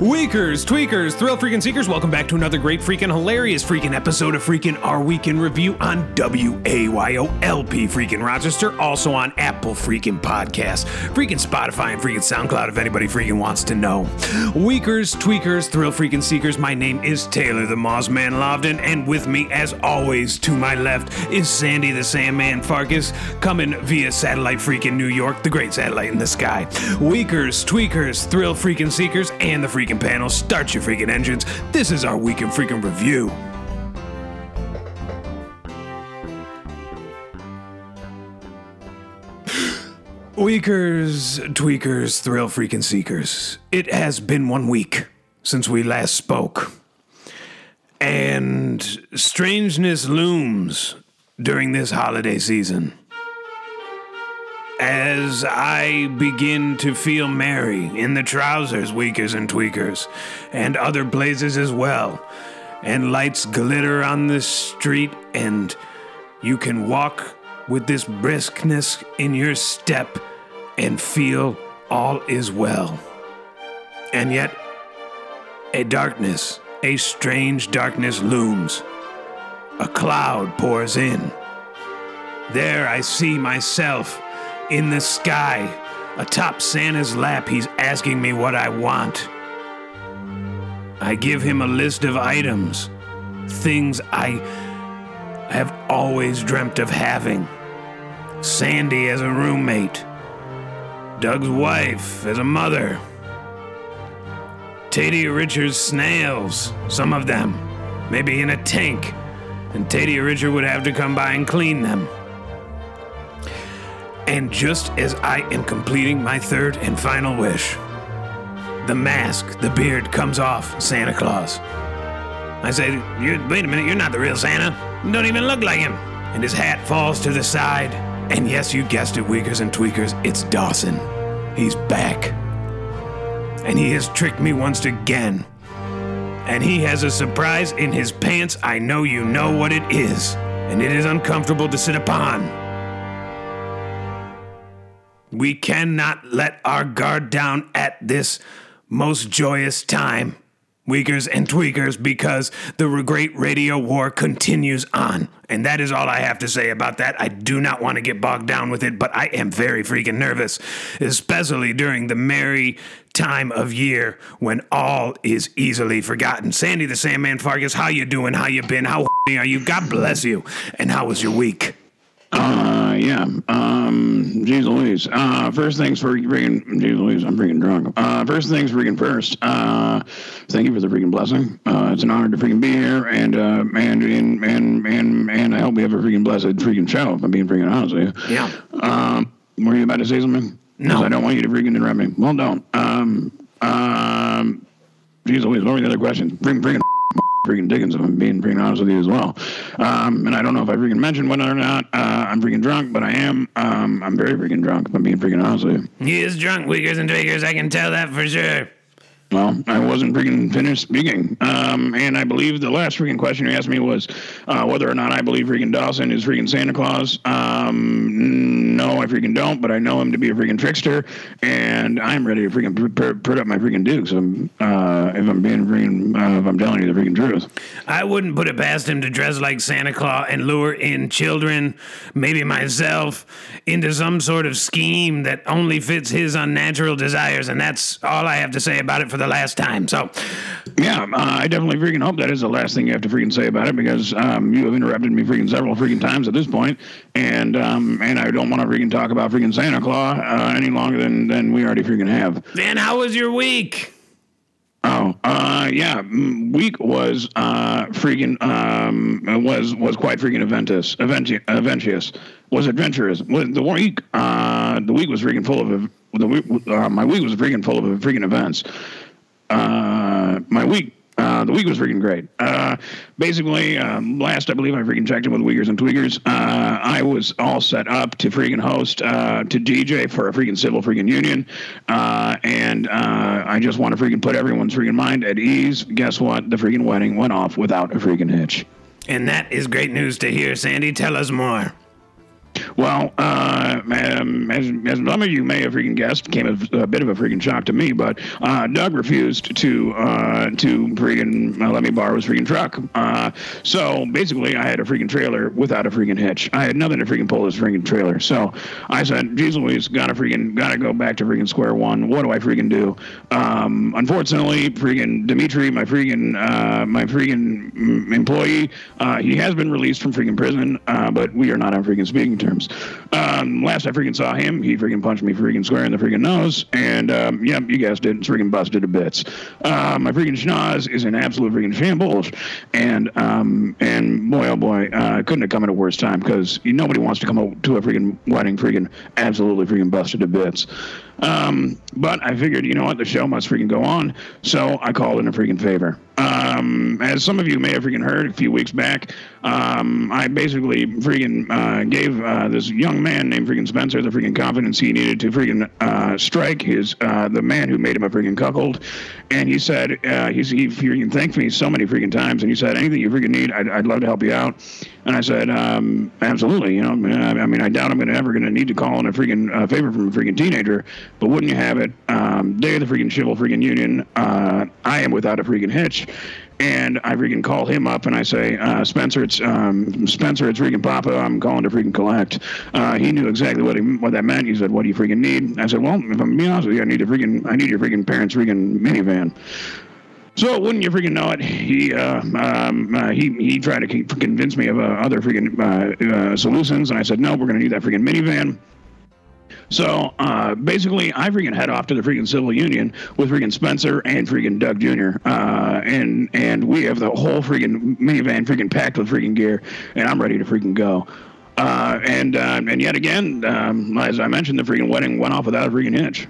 Weakers, tweakers, thrill freaking seekers, welcome back to another great freaking hilarious freaking episode of freaking Our Week in Review on WAYOLP freaking Rochester, also on Apple freaking Podcast, freaking Spotify, and freaking SoundCloud if anybody freaking wants to know. Weakers, tweakers, thrill freaking seekers, my name is Taylor the Mossman Lovden, and with me, as always, to my left is Sandy the Sandman Farkas, coming via satellite freaking New York, the great satellite in the sky. Weakers, tweakers, thrill freaking seekers, and the freaking panel, start your freaking engines. This is our weekend freaking review. Weakers, tweakers, thrill freaking seekers. It has been one week since we last spoke. And strangeness looms during this holiday season. As I begin to feel merry in the trousers, weakers and tweakers, and other places as well, and lights glitter on the street, and you can walk with this briskness in your step and feel all is well. And yet, a darkness, a strange darkness looms. A cloud pours in. There I see myself in the sky, atop Santa's lap. He's asking me what I want. I give him a list of items, things I have always dreamt of having. Sandy as a roommate, Doug's wife as a mother, Tadia Richards' snails, some of them, maybe in a tank, and Tadia Richard would have to come by and clean them. And just as I am completing my third and final wish, the mask, the beard comes off Santa Claus. I say, wait a minute, you're not the real Santa. You don't even look like him. And his hat falls to the side. And yes, you guessed it, Weakers and Tweakers, it's Dawson. He's back. And he has tricked me once again. And he has a surprise in his pants. I know you know what it is. And it is uncomfortable to sit upon. We cannot let our guard down at this most joyous time, Weakers and Tweakers, because the great radio war continues on. And that is all I have to say about that. I do not want to get bogged down with it, but I am very freaking nervous, especially during the merry time of year when all is easily forgotten. Sandy the Sandman Farkas, how you doing? How you been? How are you? God bless you. And how was your week? Uh, yeah. Um, geez Louise. Uh, first things for freaking, geez Louise, I'm freaking drunk. Uh, first things freaking first. Uh, thank you for the freaking blessing. Uh, it's an honor to freaking be here, and uh, and and and and and I hope we have a freaking blessed freaking show. If I'm being freaking honest with you. Yeah. Um, were you about to say something? No. I don't want you to freaking interrupt me. Well, don't. Um, um, geez Louise, what were the other questions? Freaking, freaking. Freaking Dickens, if I'm being freaking honest with you as well. Um, and I don't know if I freaking mentioned whether or not uh, I'm freaking drunk, but I am. Um, I'm very freaking drunk, if I'm being freaking honest with you. He is drunk, Weakers and Tweakers. I can tell that for sure. Well, I wasn't freaking finished speaking. Um, and I believe the last freaking question you asked me was uh, whether or not I believe freaking Dawson is freaking Santa Claus. Um, no, I freaking don't, but I know him to be a freaking trickster, and I'm ready to freaking put, put, put up my freaking dukes. Uh, if I'm being freaking, uh, if I'm telling you the freaking truth. I wouldn't put it past him to dress like Santa Claus and lure in children, maybe myself, into some sort of scheme that only fits his unnatural desires. And that's all I have to say about it for the last time. So, Yeah, uh, I definitely freaking hope that is the last thing you have to freaking say about it because um, you have interrupted me freaking several freaking times at this point, and um, and I don't want to freaking talk about freaking Santa Claus uh, any longer than than we already freaking have. Dan, how was your week? Oh, uh, yeah. Week was uh, freaking um, was was quite freaking eventous, eventi-. Was adventurous. Was the week? Uh, the week was freaking full of the week. Uh, my week was freaking full of freaking events. Uh, my week. Uh, the week was freaking great. Uh, basically, um, last I believe I freaking checked in with Weakers and Tweakers. Uh, I was all set up to freaking host, uh, to DJ for a freaking civil freaking union. Uh, and uh, I just want to freaking put everyone's freaking mind at ease. Guess what? The freaking wedding went off without a freaking hitch. And that is great news to hear, Sandy. Tell us more. Well, uh, um, as, as some of you may have freaking guessed, came as a bit of a freaking shock to me, but uh, Doug refused to uh, to freaking uh, let me borrow his freaking truck. Uh, so basically, I had a freaking trailer without a freaking hitch. I had nothing to freaking pull this freaking trailer. So I said, "Geez Louise, gotta freaking gotta go back to freaking square one. What do I freaking do?" Um, unfortunately, freaking Dimitri, my freaking uh, my freaking mm, employee, he has been released from freaking prison, but we are not on freaking speaking terms. Um, last I freaking saw him, he freaking punched me freaking square in the freaking nose, and um, yeah, you guessed it, it's freaking busted to bits. Uh, my freaking schnoz is in absolute freaking shambles, and um, and boy oh boy, uh, couldn't have come at a worse time because nobody wants to come to a freaking wedding freaking absolutely freaking busted to bits. Um, but I figured, you know what, the show must freaking go on, so I called in a freaking favor. Um, as some of you may have freaking heard a few weeks back, um, I basically freaking uh, gave uh, this young man named freaking Spencer the freaking confidence he needed to freaking uh, strike his uh, the man who made him a freaking cuckold, and he said uh, he's, he freaking thanked me so many freaking times, and he said anything you freaking need, I'd, I'd love to help you out, and I said um, absolutely, you know, I mean I doubt I'm gonna ever gonna need to call in a freaking uh, favor from a freaking teenager, but wouldn't you have it, um, day of the freaking civil freaking union, I am without a freaking hitch and I freaking call him up and I say, uh, Spencer, it's um, Spencer, it's freaking Papa. I'm calling to freaking collect. Uh, he knew exactly what he, what that meant. He said, "What do you freaking need?" I said, "Well, if I'm being honest with you, I need a freaking I need your freaking parents' freaking minivan." So wouldn't you freaking know it? He uh, um, uh, he he tried to convince me of uh, other freaking uh, uh, solutions, and I said, "No, we're to need that freaking minivan." So uh, basically, I freaking head off to the freaking civil union with freaking Spencer and freaking Doug Jr. Uh, and and we have the whole freaking minivan freaking packed with freaking gear, and I'm ready to freaking go. Uh, and uh, and yet again, um, as I mentioned, the freaking wedding went off without a freaking hitch.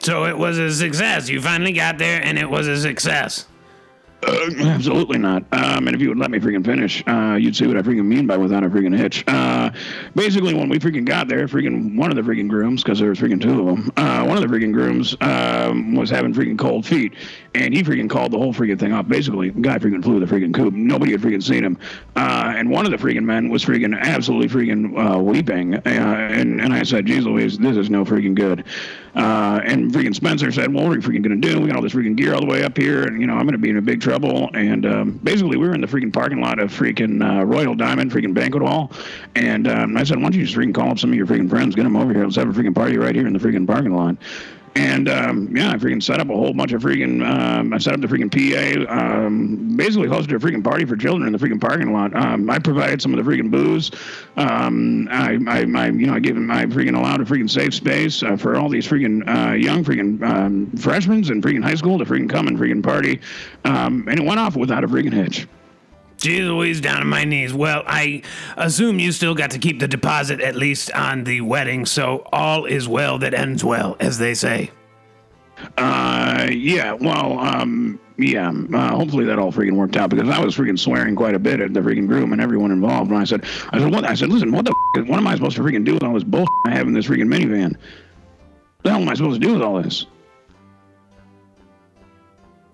So it was a success. You finally got there, and it was a success. Uh, absolutely not. Um, and if you would let me freaking finish, uh, you'd see what I freaking mean by without a freaking hitch. Uh, basically, when we freaking got there, freaking one of the freaking grooms, because there was freaking two of them, uh, one of the freaking grooms um, was having freaking cold feet, and he freaking called the whole freaking thing off. Basically, the guy freaking flew the freaking coop. Nobody had freaking seen him. Uh, and one of the freaking men was freaking absolutely freaking uh, weeping. and, and I said, Louise, this is no freaking good. And freaking Spencer said, well, what are we freaking to do? We got all this freaking gear all the way up here, and, you know, I'm to be in a big trouble trouble. And um, basically, we were in the freaking parking lot of freaking uh, Royal Diamond freaking banquet hall. And um, I said, why don't you just freaking call up some of your freaking friends, get them over here, let's have a freaking party right here in the freaking parking lot. And um, yeah, I freaking set up a whole bunch of freaking. Um, I set up the freaking PA. Um, basically hosted a freaking party for children in the freaking parking lot. Um, I provided some of the freaking booze. Um, I, I, I, you know, I gave them. I freaking allowed a freaking safe space uh, for all these freaking uh, young freaking um, freshmen in freaking high school to freaking come and freaking party. And it went off without a freaking hitch. Jeez Louise, down on my knees. Well, I assume you still got to keep the deposit at least on the wedding, so all is well that ends well, as they say. Uh, yeah, well, um, yeah, uh, hopefully that all freaking worked out because I was freaking swearing quite a bit at the freaking groom and everyone involved. And I said, I said, what? I said, listen, what the, f- what am I supposed to freaking do with all this bullshit I have in this freaking minivan? What the hell am I supposed to do with all this?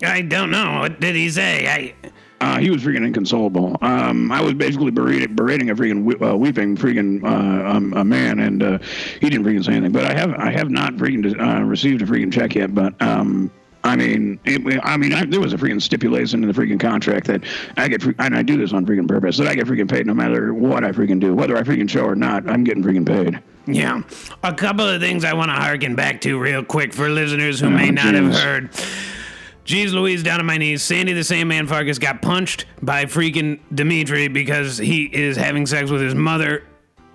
I don't know. What did he say? I. Uh, he was freaking inconsolable. Um, I was basically berating, berating a freaking uh, weeping freaking uh, um, a man, and uh, he didn't freaking say anything. But I have I have not freaking uh, received a freaking check yet. But um, I mean, it, I mean, I, there was a freaking stipulation in the freaking contract that I get, and I do this on freaking purpose, that I get freaking paid no matter what I freaking do, whether I freaking show or not. I'm getting freaking paid. Yeah, a couple of things I want to harken back to real quick for listeners who oh, may not geez. have heard. Jeez Louise, down on my knees. Sandy the Sandman Farkas got punched by freaking Dimitri because he is having sex with his mother.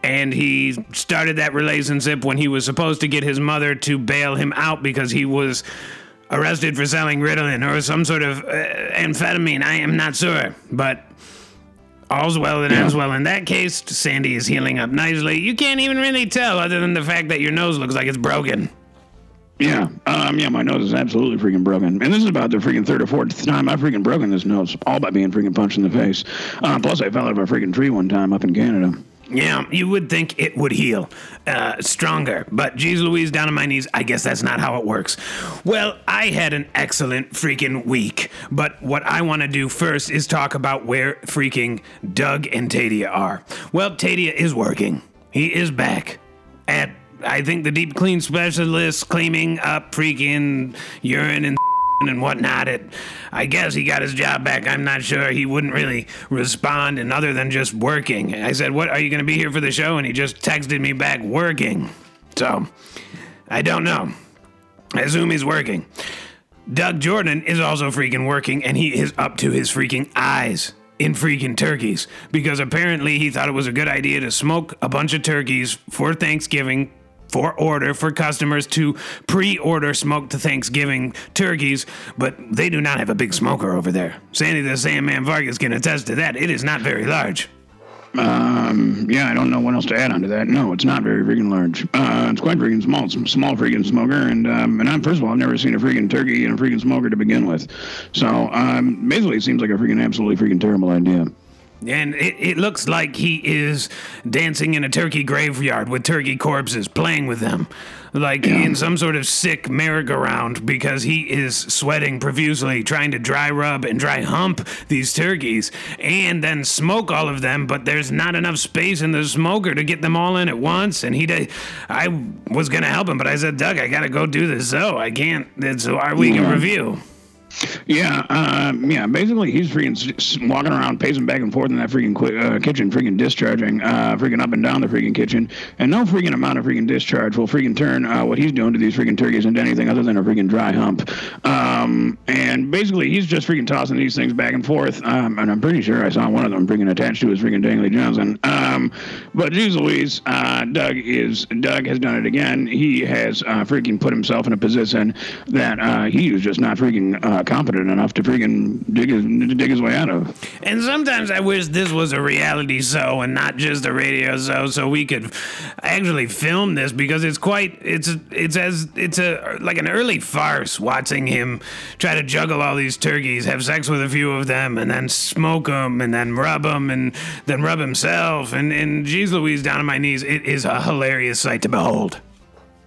And he started that relationship when he was supposed to get his mother to bail him out because he was arrested for selling Ritalin or some sort of uh, amphetamine. I am not sure. But all's well that ends well. In that case, Sandy is healing up nicely. You can't even really tell other than the fact that your nose looks like it's broken. Yeah, um, yeah, my nose is absolutely freaking broken, and this is about the freaking third or fourth time I've freaking broken this nose, all by being freaking punched in the face. Uh, plus, I fell out of a freaking tree one time up in Canada. Yeah, you would think it would heal uh, stronger, but geez Louise, down on my knees, I guess that's not how it works. Well, I had an excellent freaking week, but what I want to do first is talk about where freaking Doug and Tadia are. Well, Tadia is working. He is back at, I think, the deep clean specialist cleaning up freaking urine and and whatnot. It, I guess he got his job back. I'm not sure. He wouldn't really respond, and other than just working. I said, "What are you going to be here for the show?" And he just texted me back, "Working." So, I don't know. I assume he's working. Doug Jordan is also freaking working, and he is up to his freaking eyes in freaking turkeys because apparently he thought it was a good idea to smoke a bunch of turkeys for Thanksgiving for order for customers to pre-order smoked to Thanksgiving turkeys, but they do not have a big smoker over there. Sandy the Sandman Farkas can attest to that. It is not very large. Um, yeah, I don't know what else to add onto that. No, it's not very freaking large. Uh, it's quite freaking small. It's a small freaking smoker, and um, and I'm first of all, I've never seen a freaking turkey in a freaking smoker to begin with. So um, basically, it seems like a freaking absolutely freaking terrible idea. And it, it looks like he is dancing in a turkey graveyard with turkey corpses, playing with them. Like Yeah. in some sort of sick merry-go-round because he is sweating profusely, trying to dry rub and dry hump these turkeys and then smoke all of them, but there's not enough space in the smoker to get them all in at once. And he did, I was going to help him, but I said, Doug, I got to go do this. So I can't. It's our week in Yeah. review. Yeah, um, yeah. Basically, he's freaking walking around, pacing back and forth in that freaking qui- uh, kitchen, freaking discharging, uh, freaking up and down the freaking kitchen, and no freaking amount of freaking discharge will freaking turn uh, what he's doing to these freaking turkeys into anything other than a freaking dry hump. Um, and basically, he's just freaking tossing these things back and forth. Um, and I'm pretty sure I saw one of them freaking attached to his freaking Dangley Johnson. Um, but geez Louise, uh, Doug is Doug has done it again. He has uh, freaking put himself in a position that he was just not freaking competent enough to freaking dig his, dig his way out of. And sometimes I wish this was a reality show and not just a radio show, so we could actually film this because it's quite it's it's as it's a like an early farce watching him try to juggle all these turkeys, have sex with a few of them, and then smoke them, and then rub them, and then rub himself, and and geez Louise down on my knees, it is a hilarious sight to behold.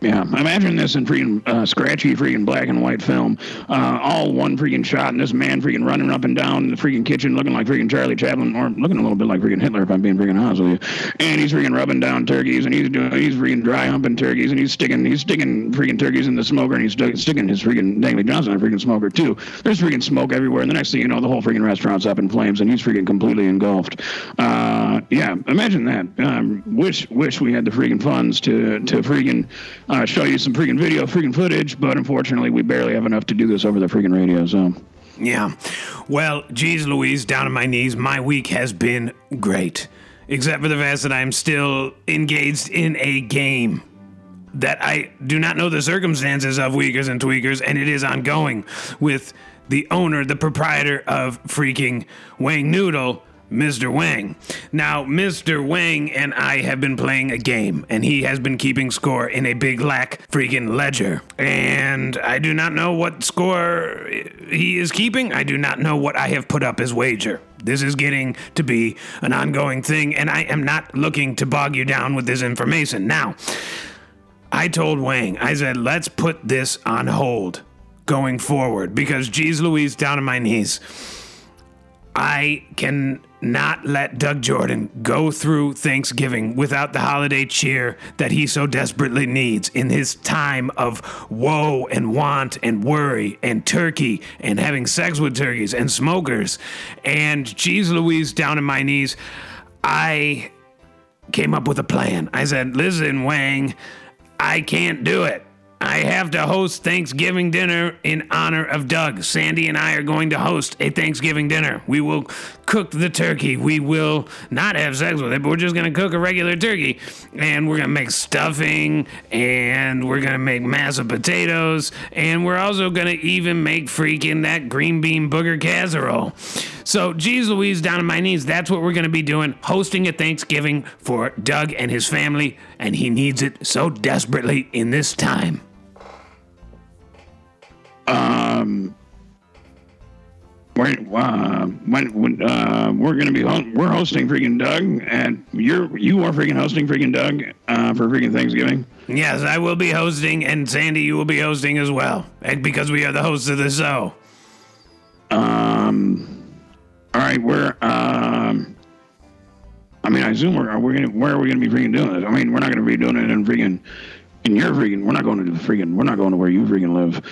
Yeah, imagine this in freaking uh, scratchy, freaking black and white film. Uh, all one freaking shot, and this man freaking running up and down the freaking kitchen, looking like freaking Charlie Chaplin, or looking a little bit like freaking Hitler, if I'm being freaking honest with you. And he's freaking rubbing down turkeys, and he's doing, he's freaking dry humping turkeys, and he's sticking, he's sticking freaking turkeys in the smoker, and he's sticking his freaking Dangley Johnson in the freaking smoker too. There's freaking smoke everywhere, and the next thing you know, the whole freaking restaurant's up in flames, and he's freaking completely engulfed. Uh, yeah, imagine that. Um, wish, wish we had the freaking funds to to freaking uh, show you some freaking video, freaking footage, but unfortunately, we barely have enough to do this over the freaking radio. So. Yeah. Well, geez Louise, down on my knees, my week has been great. Except for the fact that I'm still engaged in a game that I do not know the circumstances of Weakers and Tweakers, and it is ongoing with the owner, the proprietor of freaking Wang Noodle, Mr. Wang. Now, Mr. Wang and I have been playing a game, and he has been keeping score in a big lack freaking ledger. And I do not know what score he is keeping. I do not know what I have put up as wager. This is getting to be an ongoing thing, and I am not looking to bog you down with this information. Now, I told Wang, I said, let's put this on hold going forward because, geez Louise, down on my knees. I can not let Doug Jordan go through Thanksgiving without the holiday cheer that he so desperately needs in his time of woe and want and worry and turkey and having sex with turkeys and smokers. And geez Louise, down on my knees, I came up with a plan. I said, listen, Wang, I can't do it. I have to host Thanksgiving dinner in honor of Doug. Sandy and I are going to host a Thanksgiving dinner. We will cook the turkey. We will not have sex with it, but we're just going to cook a regular turkey. And we're going to make stuffing, and we're going to make massive potatoes, and we're also going to even make freaking that green bean booger casserole. So, geez Louise, down on my knees, that's what we're going to be doing hosting a Thanksgiving for Doug and his family, and he needs it so desperately in this time. We're uh, when, when uh, we're gonna be ho- we're hosting freaking Doug, and you're you are freaking hosting freaking Doug uh, for freaking Thanksgiving. Yes, I will be hosting, and Sandy, you will be hosting as well, and because we are the hosts of the show. Um, all right, we're um. I mean, I assume we're are we're gonna where are we gonna be freaking doing this? I mean, we're not gonna be doing it in freaking in your freaking. We're not going to the freaking. We're not going to where you freaking live.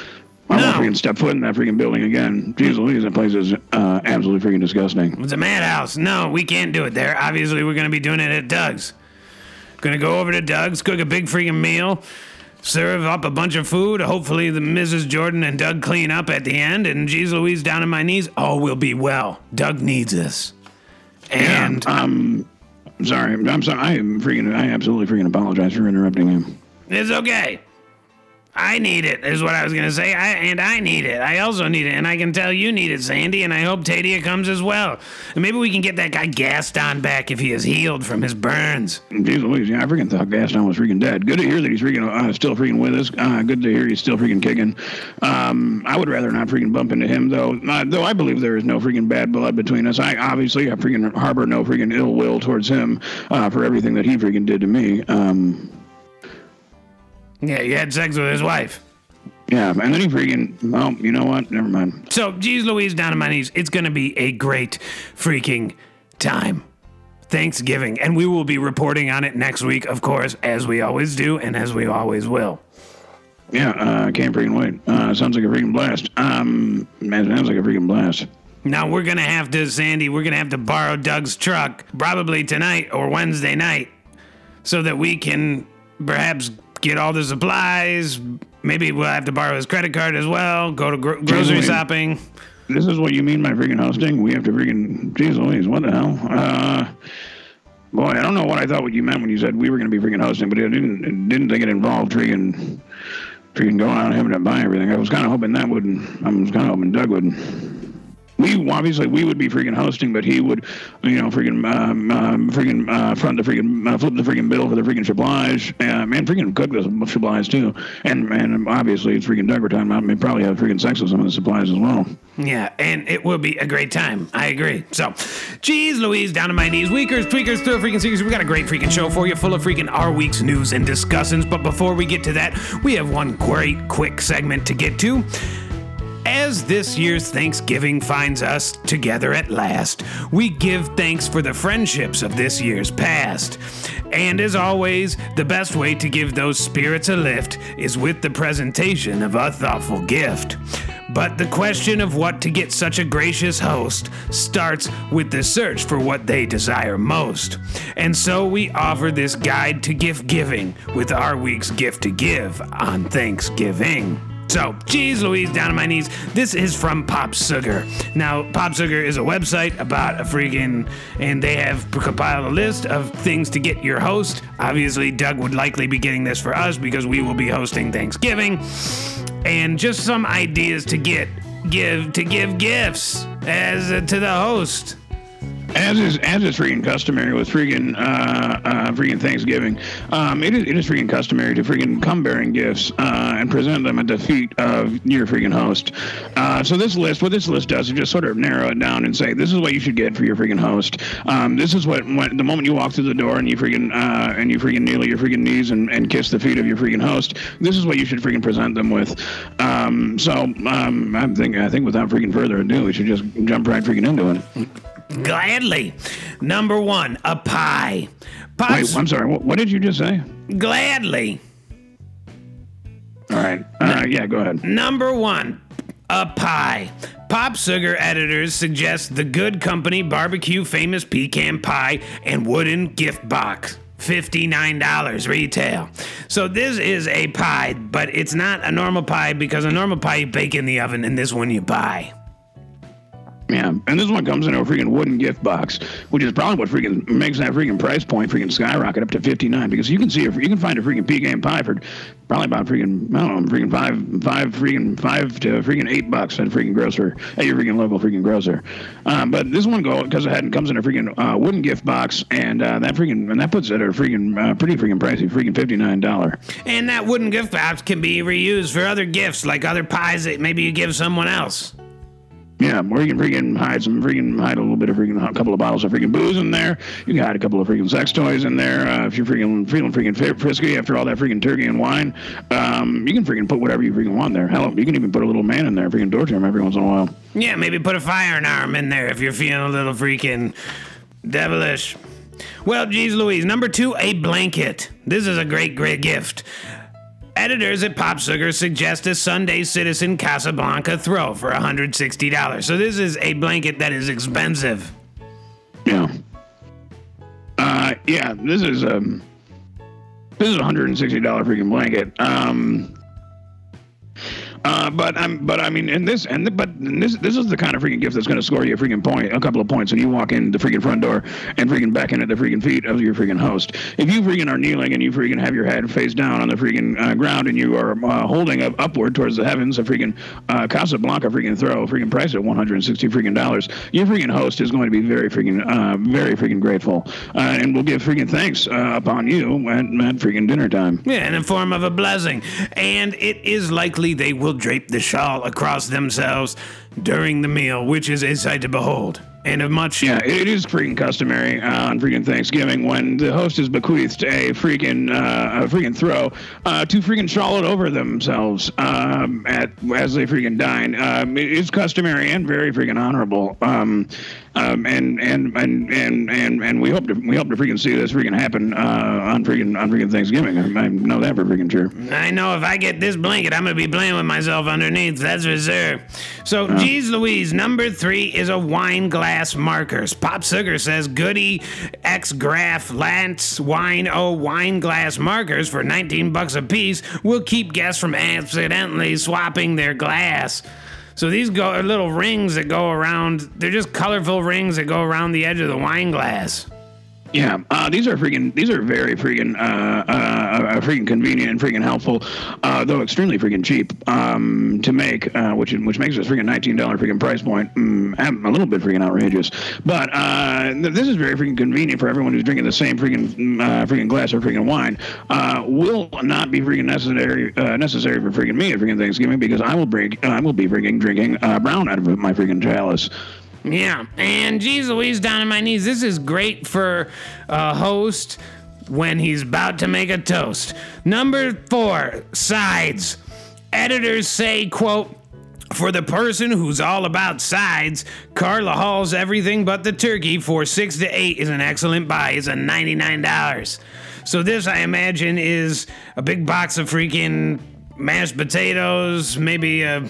I No. won't freaking step foot in that freaking building again. Jeez Louise, that place is uh, absolutely freaking disgusting. It's a madhouse. No, we can't do it there. Obviously, we're going to be doing it at Doug's. Going to go over to Doug's, cook a big freaking meal, serve up a bunch of food. Hopefully, the Mrs. Jordan and Doug clean up at the end. And geez Louise, down on my knees, all will be well. Doug needs us. And um, I'm sorry. I'm sorry. I am freaking. I absolutely freaking apologize for interrupting him. it's okay. I need it, is what I was going to say. I, and I need it. I also need it. And I can tell you need it, Sandy. And I hope Tadia comes as well. And maybe we can get that guy Gaston back if he is healed from his burns. Jeez Louise, yeah, I freaking thought Gaston was freaking dead. Good to hear that he's freaking uh, still freaking with us. Uh, good to hear he's still freaking kicking. Um, I would rather not freaking bump into him though. Uh, though I believe there is no freaking bad blood between us. I obviously I freaking harbor no freaking ill will towards him uh, for everything that he freaking did to me. Um, Yeah, you had sex with his wife. yeah, and then he freaking. Well, you know what? Never mind. So, geez Louise, down on my knees. It's going to be a great freaking time. Thanksgiving. And we will be reporting on it next week, of course, as we always do and as we always will. Yeah, uh, can't freaking wait. Uh, sounds like a freaking blast. Um, man, sounds like a freaking blast. Now, we're going to have to, Sandy, we're going to have to borrow Doug's truck probably tonight or Wednesday night so that we can perhaps get all the supplies. Maybe we'll have to borrow his credit card as well, go to gro- grocery Wait. shopping. This is what you mean by freaking hosting? We have to freaking. Jeez Louise, what the hell? Uh, boy, I don't know what I thought what you meant when you said we were going to be freaking hosting, but I didn't didn't think it involved freaking freaking going out and having to buy everything. I was kind of hoping that wouldn't. I was kind of hoping Doug wouldn't. We obviously we would be freaking hosting, but he would, you know, freaking um, um, freaking uh, front the freaking uh, flip the freaking bill for the freaking supplies, um, and freaking cook the supplies too. And and obviously it's freaking Doug we're talking probably have freaking sex with some of the supplies as well. Yeah, and it will be a great time. I agree. So, geez, Louise, down on my knees. Weakers, tweakers, thrill freaking seekers. We got a great freaking show for you, full of freaking our week's news and discussions. But before we get to that, we have one great quick segment to get to. As this year's Thanksgiving finds us together at last, we give thanks for the friendships of this year's past. And as always, the best way to give those spirits a lift is with the presentation of a thoughtful gift. But the question of what to get such a gracious host starts with the search for what they desire most. And so we offer this guide to gift giving with our week's gift to give on Thanksgiving. So, geez Louise, down on my knees. This is from Pop Sugar. Now, Pop Sugar is a website about a freaking, and they have compiled a list of things to get your host. Obviously, Doug would likely be getting this for us because we will be hosting Thanksgiving, and just some ideas to get give to give gifts as uh, to the host. As is as is freaking customary with freaking uh, uh, freaking Thanksgiving, um, it is it is freaking customary to freaking come bearing gifts uh, and present them at the feet of your freaking host. Uh, so this list, what this list does, is just sort of narrow it down and say this is what you should get for your freaking host. Um, this is what when, the moment you walk through the door and you freaking uh, and you freaking kneel at your freaking knees and, and kiss the feet of your freaking host. This is what you should freaking present them with. Um, so um, I think I think without freaking further ado, we should just jump right freaking into it. Gladly. Number one, a pie. Pop Wait, I'm sorry. What, what did you just say? gladly. All right. Uh, yeah, go ahead. Number one, a pie. Pop Sugar editors suggest the Good Company Barbecue Famous Pecan Pie and Wooden Gift Box. $59 retail. So this is a pie, but it's not a normal pie because a normal pie you bake in the oven and this one you buy. Yeah, and this one comes in a freaking wooden gift box, which is probably what freaking makes that freaking price point freaking skyrocket up to fifty nine. Because you can see, if you can find a freaking pecan pie for probably about freaking I don't know, freaking five, five freaking five to freaking eight bucks at a freaking grocer at your freaking local freaking grocer. Um, but this one go because it had, comes in a freaking uh, wooden gift box, and uh, that freaking and that puts it at a freaking uh, pretty freaking pricey, freaking fifty nine dollar. And that wooden gift box can be reused for other gifts like other pies that maybe you give someone else. Yeah, or you can freaking hide some freaking hide a little bit of freaking a couple of bottles of freaking booze in there. You can hide a couple of freaking sex toys in there. Uh, if you're freaking feeling freaking frisky after all that freaking turkey and wine, um, you can freaking put whatever you freaking want there. Hell, you can even put a little man in there, freaking torture him every once in a while. Yeah, maybe put a fire arm in there if you're feeling a little freaking devilish. Well, geez Louise, number two, a blanket. This is a great, great gift. Editors at Pop Sugar suggest a Sunday Citizen Casablanca throw for $160. So this is a blanket that is expensive. Yeah. Uh, yeah, this is um, this is a hundred and sixty dollar freaking blanket. Um, uh, but I'm, but I mean, and this, and the, but this, this is the kind of freaking gift that's going to score you a freaking point, a couple of points when you walk in the freaking front door and freaking back in at the freaking feet of your freaking host. If you freaking are kneeling and you freaking have your head face down on the freaking uh, ground and you are uh, holding up upward towards the heavens, a freaking uh, Casablanca freaking throw, a freaking price at 160 freaking dollars, your freaking host is going to be very freaking, uh, very freaking grateful, uh, and will give freaking thanks upon you at, at freaking dinner time. Yeah, in the form of a blessing, and it is likely they will drape the shawl across themselves during the meal, which is a sight to behold and of much. Yeah, it is freaking customary uh, on freaking Thanksgiving when the host is bequeathed a freaking uh, a freaking throw uh, to freaking shawl it over themselves um, at as they freaking dine. Um, it is customary and very freaking honorable. Um, um, and, and and and and and we hope to we hope to freaking see this freaking happen uh, on freaking on freaking Thanksgiving. I, I know that for freaking sure. I know if I get this blanket, I'm gonna be playing with myself underneath. That's for sure. So, uh, geez, Louise, number three is a wine glass markers. Pop Sugar says Goody X Graf Lantz Wine O wine glass markers for 19 bucks a piece will keep guests from accidentally swapping their glass. So these go little rings that go around. They're just colorful rings that go around the edge of the wine glass. Yeah, uh, these are freaking. These are very freaking, uh, uh, uh, freaking convenient and freaking helpful, uh, though extremely freaking cheap um, to make, uh, which which makes this freaking nineteen dollar freaking price point mm, a little bit freaking outrageous. But this is very freaking convenient for everyone who's drinking the same freaking mm, freaking glass of freaking wine. will not be freaking necessary necessary for freaking me at freaking Thanksgiving because I will bring I will be freaking drinking brown out of my freaking chalice. Yeah, and geez Louise, down on my knees. This is great for a host when he's about to make a toast. Number four, sides. Editors say, quote, for the person who's all about sides, Carla Hall's Everything But the Turkey for 6 to 8 is an excellent buy. It's a $99. So this, I imagine, is a big box of freaking mashed potatoes, maybe a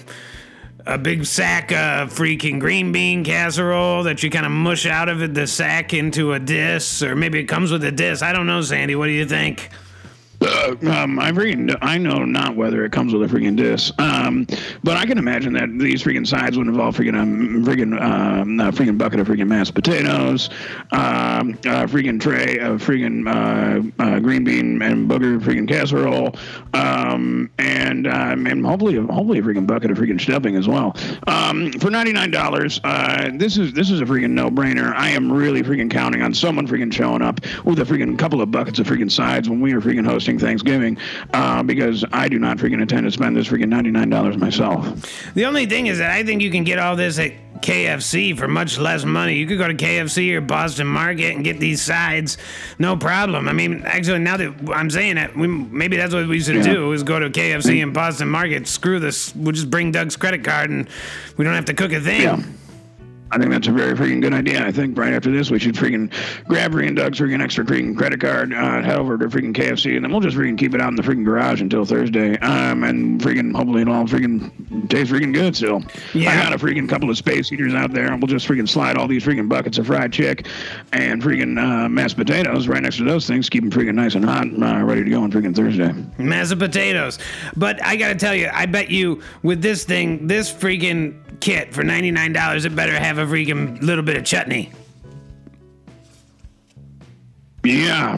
a big sack of freaking green bean casserole that you kind of mush out of the sack into a dish, or maybe it comes with a dish. I don't know, Sandy. What do you think? Uh, um, I freaking I know not whether it comes with a freaking disc, um, but I can imagine that these freaking sides would involve freaking um, freaking um, a freaking bucket of freaking mashed potatoes, um, a freaking tray of freaking uh, uh, green bean and booger freaking casserole, um, and um, and hopefully hopefully a freaking bucket of freaking stuffing as well. Um, for ninety nine dollars, uh, this is this is a freaking no brainer. I am really freaking counting on someone freaking showing up with a freaking couple of buckets of freaking sides when we are freaking hosting Thanksgiving uh, because I do not freaking intend to spend this freaking $99 myself. The only thing is that I think you can get all this at KFC for much less money. You could go to KFC or Boston Market and get these sides, no problem. I mean, actually, now that I'm saying it, we, maybe that's what we should yeah. do: is go to KFC and Boston Market. Screw this. We'll just bring Doug's credit card, and we don't have to cook a thing. Yeah. I think that's a very freaking good idea. I think right after this, we should freaking grab and Doug's freaking extra freaking credit card, uh, head over to freaking KFC, and then we'll just freaking keep it out in the freaking garage until Thursday. Um, and freaking hopefully it'll all freaking taste freaking good still. Yeah. I got a freaking couple of space heaters out there, and we'll just freaking slide all these freaking buckets of fried chick and freaking uh, mashed potatoes right next to those things, keep them freaking nice and hot, uh, ready to go on freaking Thursday. Mashed potatoes. But I gotta tell you, I bet you with this thing, this freaking kit for $99, it better have a freaking little bit of chutney. Yeah.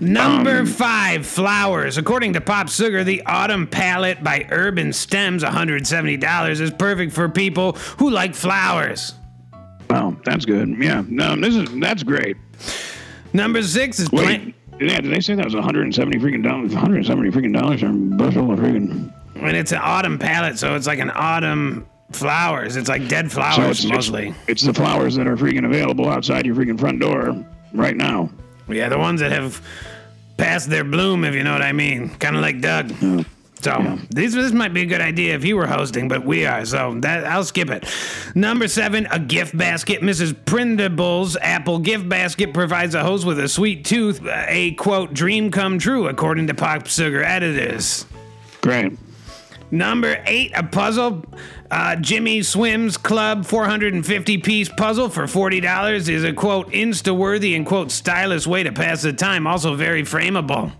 Number um, five, flowers. According to Pop Sugar, the Autumn Palette by Urban Stems, $170, is perfect for people who like flowers. Well, that's good. Yeah, no, this is that's great. Number six is Wait, plant. Yeah, did they say that was 170 freaking dollars? 170 freaking dollars for a bushel of freaking and it's an autumn palette, so it's like an autumn flowers. It's like dead flowers it's, it's, mostly. it's the flowers that are freaking available outside your freaking front door right now. yeah, the ones that have passed their bloom, if you know what I mean. Kind of like Doug. So this this might be a good idea if you were hosting, but we are, so that I'll skip it. Number seven, a gift basket. Mrs. Prindable's Apple gift basket provides a host with a sweet tooth, a quote dream come true, according to Pop Sugar editors. Great. Number eight, a puzzle. Uh, Jimmy Swims Club 450 piece puzzle for $40 is a quote insta worthy and quote stylish way to pass the time. Also very frameable.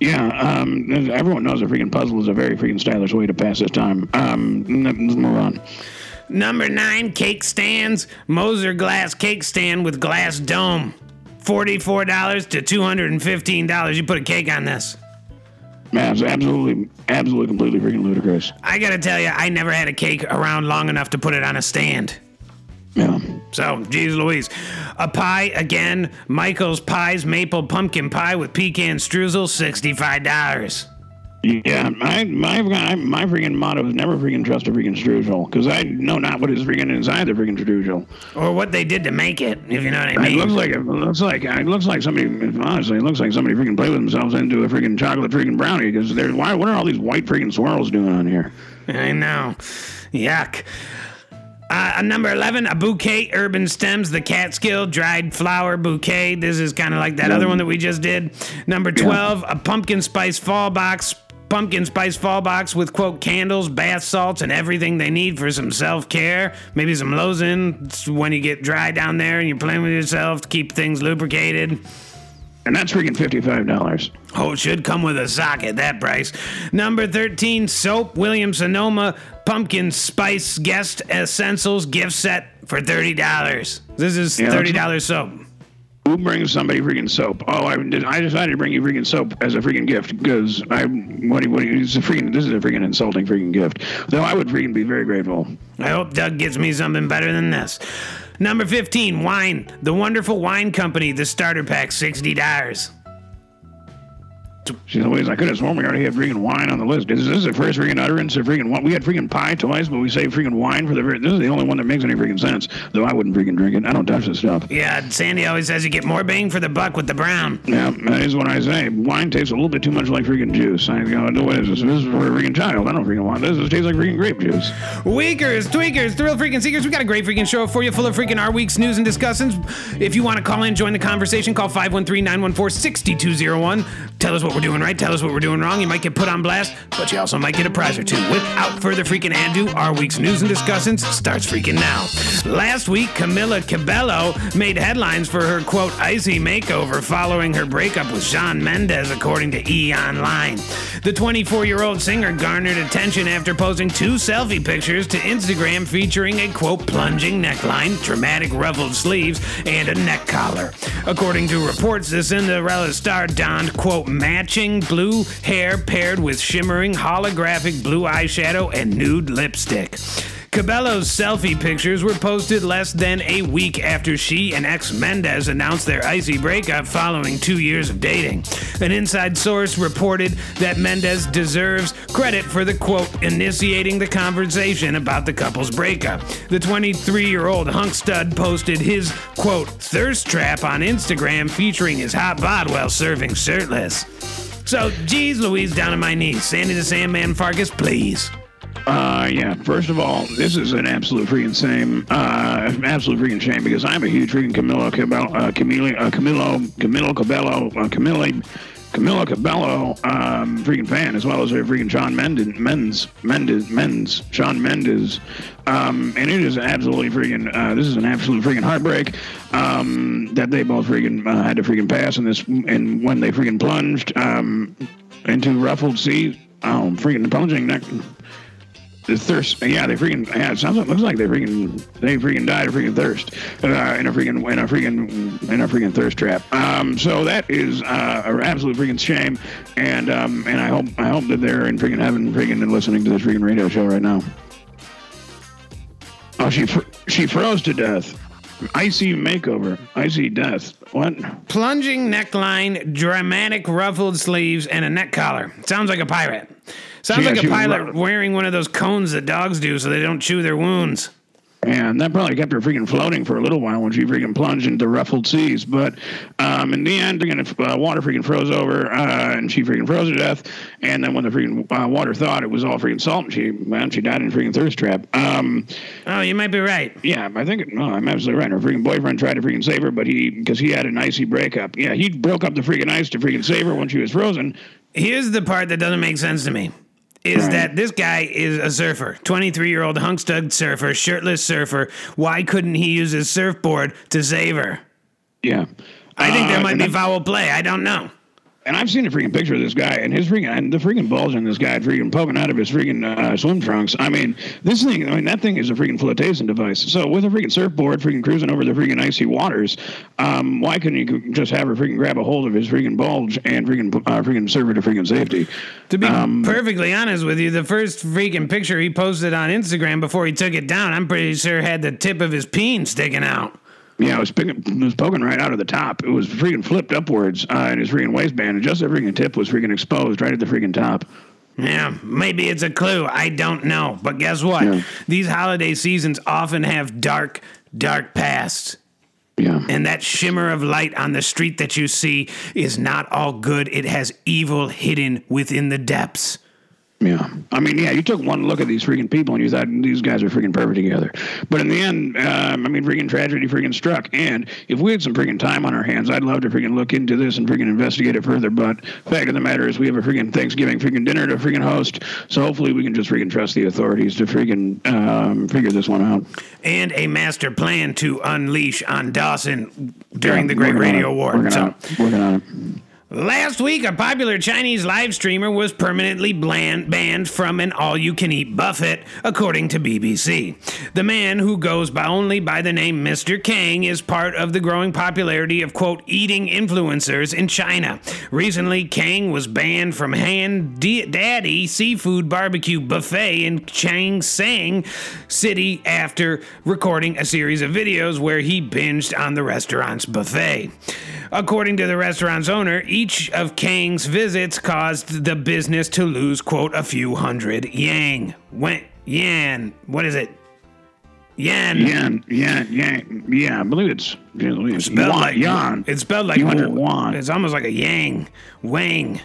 Yeah, um, everyone knows a freaking puzzle is a very freaking stylish way to pass this time. Um, let's move on. Number nine, cake stands. Mosser glass cake stand with glass dome. $44 to $215. You put a cake on this. Man, absolutely, absolutely, completely freaking ludicrous. I gotta tell you, I never had a cake around long enough to put it on a stand. Yeah. So, geez Louise. A pie, again, Michael's Pies Maple Pumpkin Pie with pecan streusel, $65. Yeah, my my my my freaking motto is never freaking trust a freaking strudel because I know not what is freaking inside the freaking strudel. Or what they did to make it, if you know what I mean. It looks like it looks like it looks like somebody honestly it looks like somebody freaking played with themselves into a freaking chocolate freaking brownie because they're why what are all these white freaking swirls doing on here? I know. Yuck. Uh, number 11, a bouquet, urban stems, the Catskill dried flower bouquet. This is kind of like that other one that we just did. Number 12, a pumpkin spice fall box. Pumpkin spice fall box with quote candles, bath salts, and everything they need for some self care. Maybe some lotion when you get dry down there and you're playing with yourself to keep things lubricated. And that's freaking fifty five dollars. Oh, it should come with a sock at that price. Number 13, soap, Williams Sonoma, pumpkin spice guest essentials gift set for $30. This is Yeah, $30 soap. Who brings somebody freaking soap? Oh, I. I decided to bring you freaking soap as a freaking gift because I what what it's a freaking this is a freaking insulting freaking gift. Though I would freaking be very grateful. I hope Doug gets me something better than this. Number 15, wine. The Wonderful Wine Company, the starter pack, $60. She's always I could have sworn we already had freaking wine on the list. This is this the first freaking utterance of freaking wine? We had freaking pie twice, but we say freaking wine for the very. This is the only one that makes any freaking sense. Though I wouldn't freaking drink it. I don't touch this stuff. Yeah, Sandy always says you get more bang for the buck with the brown. Yeah, that is what I say. Wine tastes a little bit too much like freaking juice. I go, no, what is this? This is for a freaking child. I don't freaking want this. This tastes like freaking grape juice. Weakers, tweakers, thrill freaking seekers, we got a great freaking show for you full of freaking our week's news and discussions. If you want to call in, join the conversation, call 513-914-6201. Tell us what we're doing right, tell us what we're doing wrong. You might get put on blast, but you also might get a prize or two. Without further freaking ado, our week's news and discussions starts freaking now. Last week, Camila Cabello made headlines for her quote icy makeover following her breakup with Shawn Mendes, according to E! Online. The 24 year old singer garnered attention after posting two selfie pictures to Instagram featuring a quote plunging neckline, dramatic ruffled sleeves, and a neck collar. According to reports, the Cinderella star donned quote matching blue hair paired with shimmering holographic blue eyeshadow and nude lipstick. Cabello's selfie pictures were posted less than a week after she and ex Mendes announced their icy breakup following two years of dating. An inside source reported that Mendes deserves credit for the quote initiating the conversation about the couple's breakup. The 23 year old hunk stud posted his quote thirst trap on Instagram featuring his hot bod while serving shirtless. So, geez Louise, down on my knees. Sandy the Sandman Farkas, please. Uh, yeah. First of all, this is an absolute freaking shame. Uh, absolute freaking shame because I'm a huge freaking Camilo Cabello, uh, Camilo, uh, Camilo, Camilo Cabello, uh, Camilo, Camilo Cabello, um, freaking fan as well as a freaking Shawn Mendes, Mendes, Mendes, Mendes, Shawn Mendes. Um, and it is absolutely freaking. Uh, this is an absolute freaking heartbreak. Um, that they both freaking uh, had to freaking pass in this, and when they freaking plunged um, into ruffled sea, oh, freaking plunging the thirst. Yeah, they freaking. Yeah, it sounds. Like, looks like they freaking. They freaking died of freaking thirst uh, in a freaking in a freaking in a freaking thirst trap. Um, so that is uh, an absolute freaking shame, and um, and I hope I hope that they're in freaking heaven, freaking and listening to this freaking radio show right now. Oh, she fr- she froze to death. Icy makeover, icy death. What? Plunging neckline, dramatic ruffled sleeves, and a neck collar. Sounds like a pirate. Sounds Yeah, like she a was pilot ru- wearing one of those cones that dogs do so they don't chew their wounds. And that probably kept her freaking floating for a little while when she freaking plunged into ruffled seas. But um, in the end, freaking, uh, water freaking froze over, uh, and she freaking froze to death. And then when the freaking uh, water thawed, it was all freaking salt, and she man, she died in a freaking thirst trap. Um, Oh, you might be right. yeah, I think no, I'm absolutely right. Her freaking boyfriend tried to freaking save her, but he because he had an icy breakup. Yeah, he broke up the freaking ice to freaking save her when she was frozen. Here's the part that doesn't make sense to me. Is Right. that this guy is a surfer, 23 year old hunkstug surfer, shirtless surfer. Why couldn't he use his surfboard to save her? Yeah. I think there Uh, might be I- foul play. I don't know. And I've seen a freaking picture of this guy and his freaking and the freaking bulge in this guy freaking poking out of his freaking uh, swim trunks. I mean, this thing. I mean, that thing is a freaking flotation device. So with a freaking surfboard, freaking cruising over the freaking icy waters, um, why couldn't you just have her freaking grab a hold of his freaking bulge and freaking uh, freaking serve her to freaking safety? To be Um, perfectly honest with you, the first freaking picture he posted on Instagram before he took it down, I'm pretty sure had the tip of his peen sticking out. Yeah, it was, picking, it was poking right out of the top. It was freaking flipped upwards uh, in his freaking waistband, and just the freaking tip was freaking exposed right at the freaking top. Yeah, maybe it's a clue. I don't know. But guess what? Yeah. These holiday seasons often have dark, dark pasts. Yeah. And that shimmer of light on the street that you see is not all good. It has evil hidden within the depths. Yeah. I mean, yeah, you took one look at these freaking people and you thought these guys are freaking perfect together. But in the end, um, I mean, freaking tragedy freaking struck. And if we had some freaking time on our hands, I'd love to freaking look into this and freaking investigate it further. But fact of the matter is, we have a freaking Thanksgiving freaking dinner to freaking host. So hopefully we can just freaking trust the authorities to freaking um, figure this one out. And a master plan to unleash on Dawson during Yeah, the Great Radio War. Working So- on it. Working on it. Last week, a popular Chinese live streamer was permanently bland, banned from an all you can eat buffet, according to BBC. The man, who goes by only by the name Mr. Kang, is part of the growing popularity of, quote, eating influencers in China. Recently, Kang was banned from Han D- Daddy Seafood Barbecue Buffet in Changsang City after recording a series of videos where he binged on the restaurant's buffet. According to the restaurant's owner, each of Kang's visits caused the business to lose, quote, a few hundred yang. When, yan. What is it? Yen. Yan, yan, yan. Yeah, I believe it's, it's Spelled yuan, like yuan. It's spelled like 200 yuan. It's almost like a yang, wang.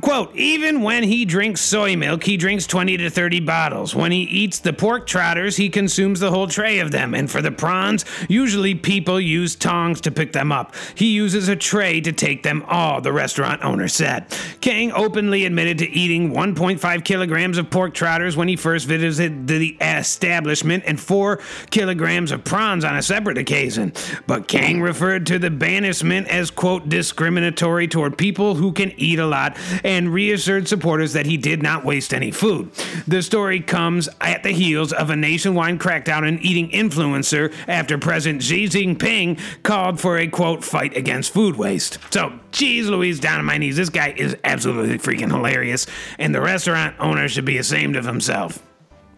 Quote, even when he drinks soy milk, he drinks 20 to 30 bottles. When he eats the pork trotters, he consumes the whole tray of them. And for the prawns, usually people use tongs to pick them up. He uses a tray to take them all, the restaurant owner said. Kang openly admitted to eating 1.5 kilograms of pork trotters when he first visited the establishment and 4 kilograms of prawns on a separate occasion. But Kang referred to the banishment as, quote, discriminatory toward people who can eat a lot and reassured supporters that he did not waste any food. The story comes at the heels of a nationwide crackdown on eating influencer after President Xi Jinping called for a, quote, fight against food waste. So, geez Louise, down on my knees. This guy is absolutely freaking hilarious, and the restaurant owner should be ashamed of himself.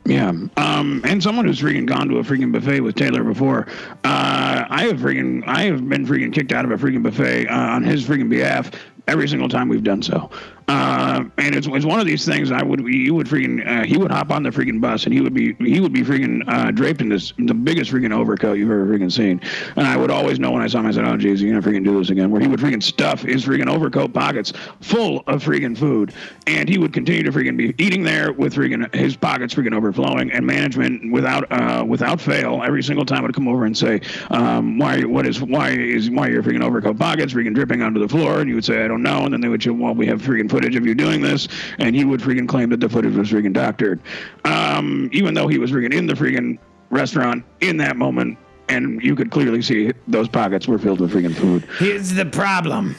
Yeah, um, and someone who's freaking gone to a freaking buffet with Taylor before. Uh, I have freaking, I have been freaking kicked out of a freaking buffet uh, on his freaking behalf every single time we've done so. Uh, and it's, it's one of these things. I would, you would freaking, uh, he would hop on the freaking bus and he would be, he would be freaking uh, draped in this the biggest freaking overcoat you've ever freaking seen. And I would always know when I saw him, I said, "Oh, geez, you're gonna freaking do this again." Where he would freaking stuff his freaking overcoat pockets full of freaking food, and he would continue to freaking be eating there with freaking his pockets freaking overflowing. And management, without uh, without fail, every single time would come over and say, um, "Why? What is? Why is? Why your freaking overcoat pockets freaking dripping onto the floor?" And you would say, "I don't know." And then they would say, "Well, we have freaking footage of you doing this," and he would freaking claim that the footage was freaking doctored, um, even though he was freaking in the freaking restaurant in that moment. And you could clearly see those pockets were filled with freaking food. Here's the problem.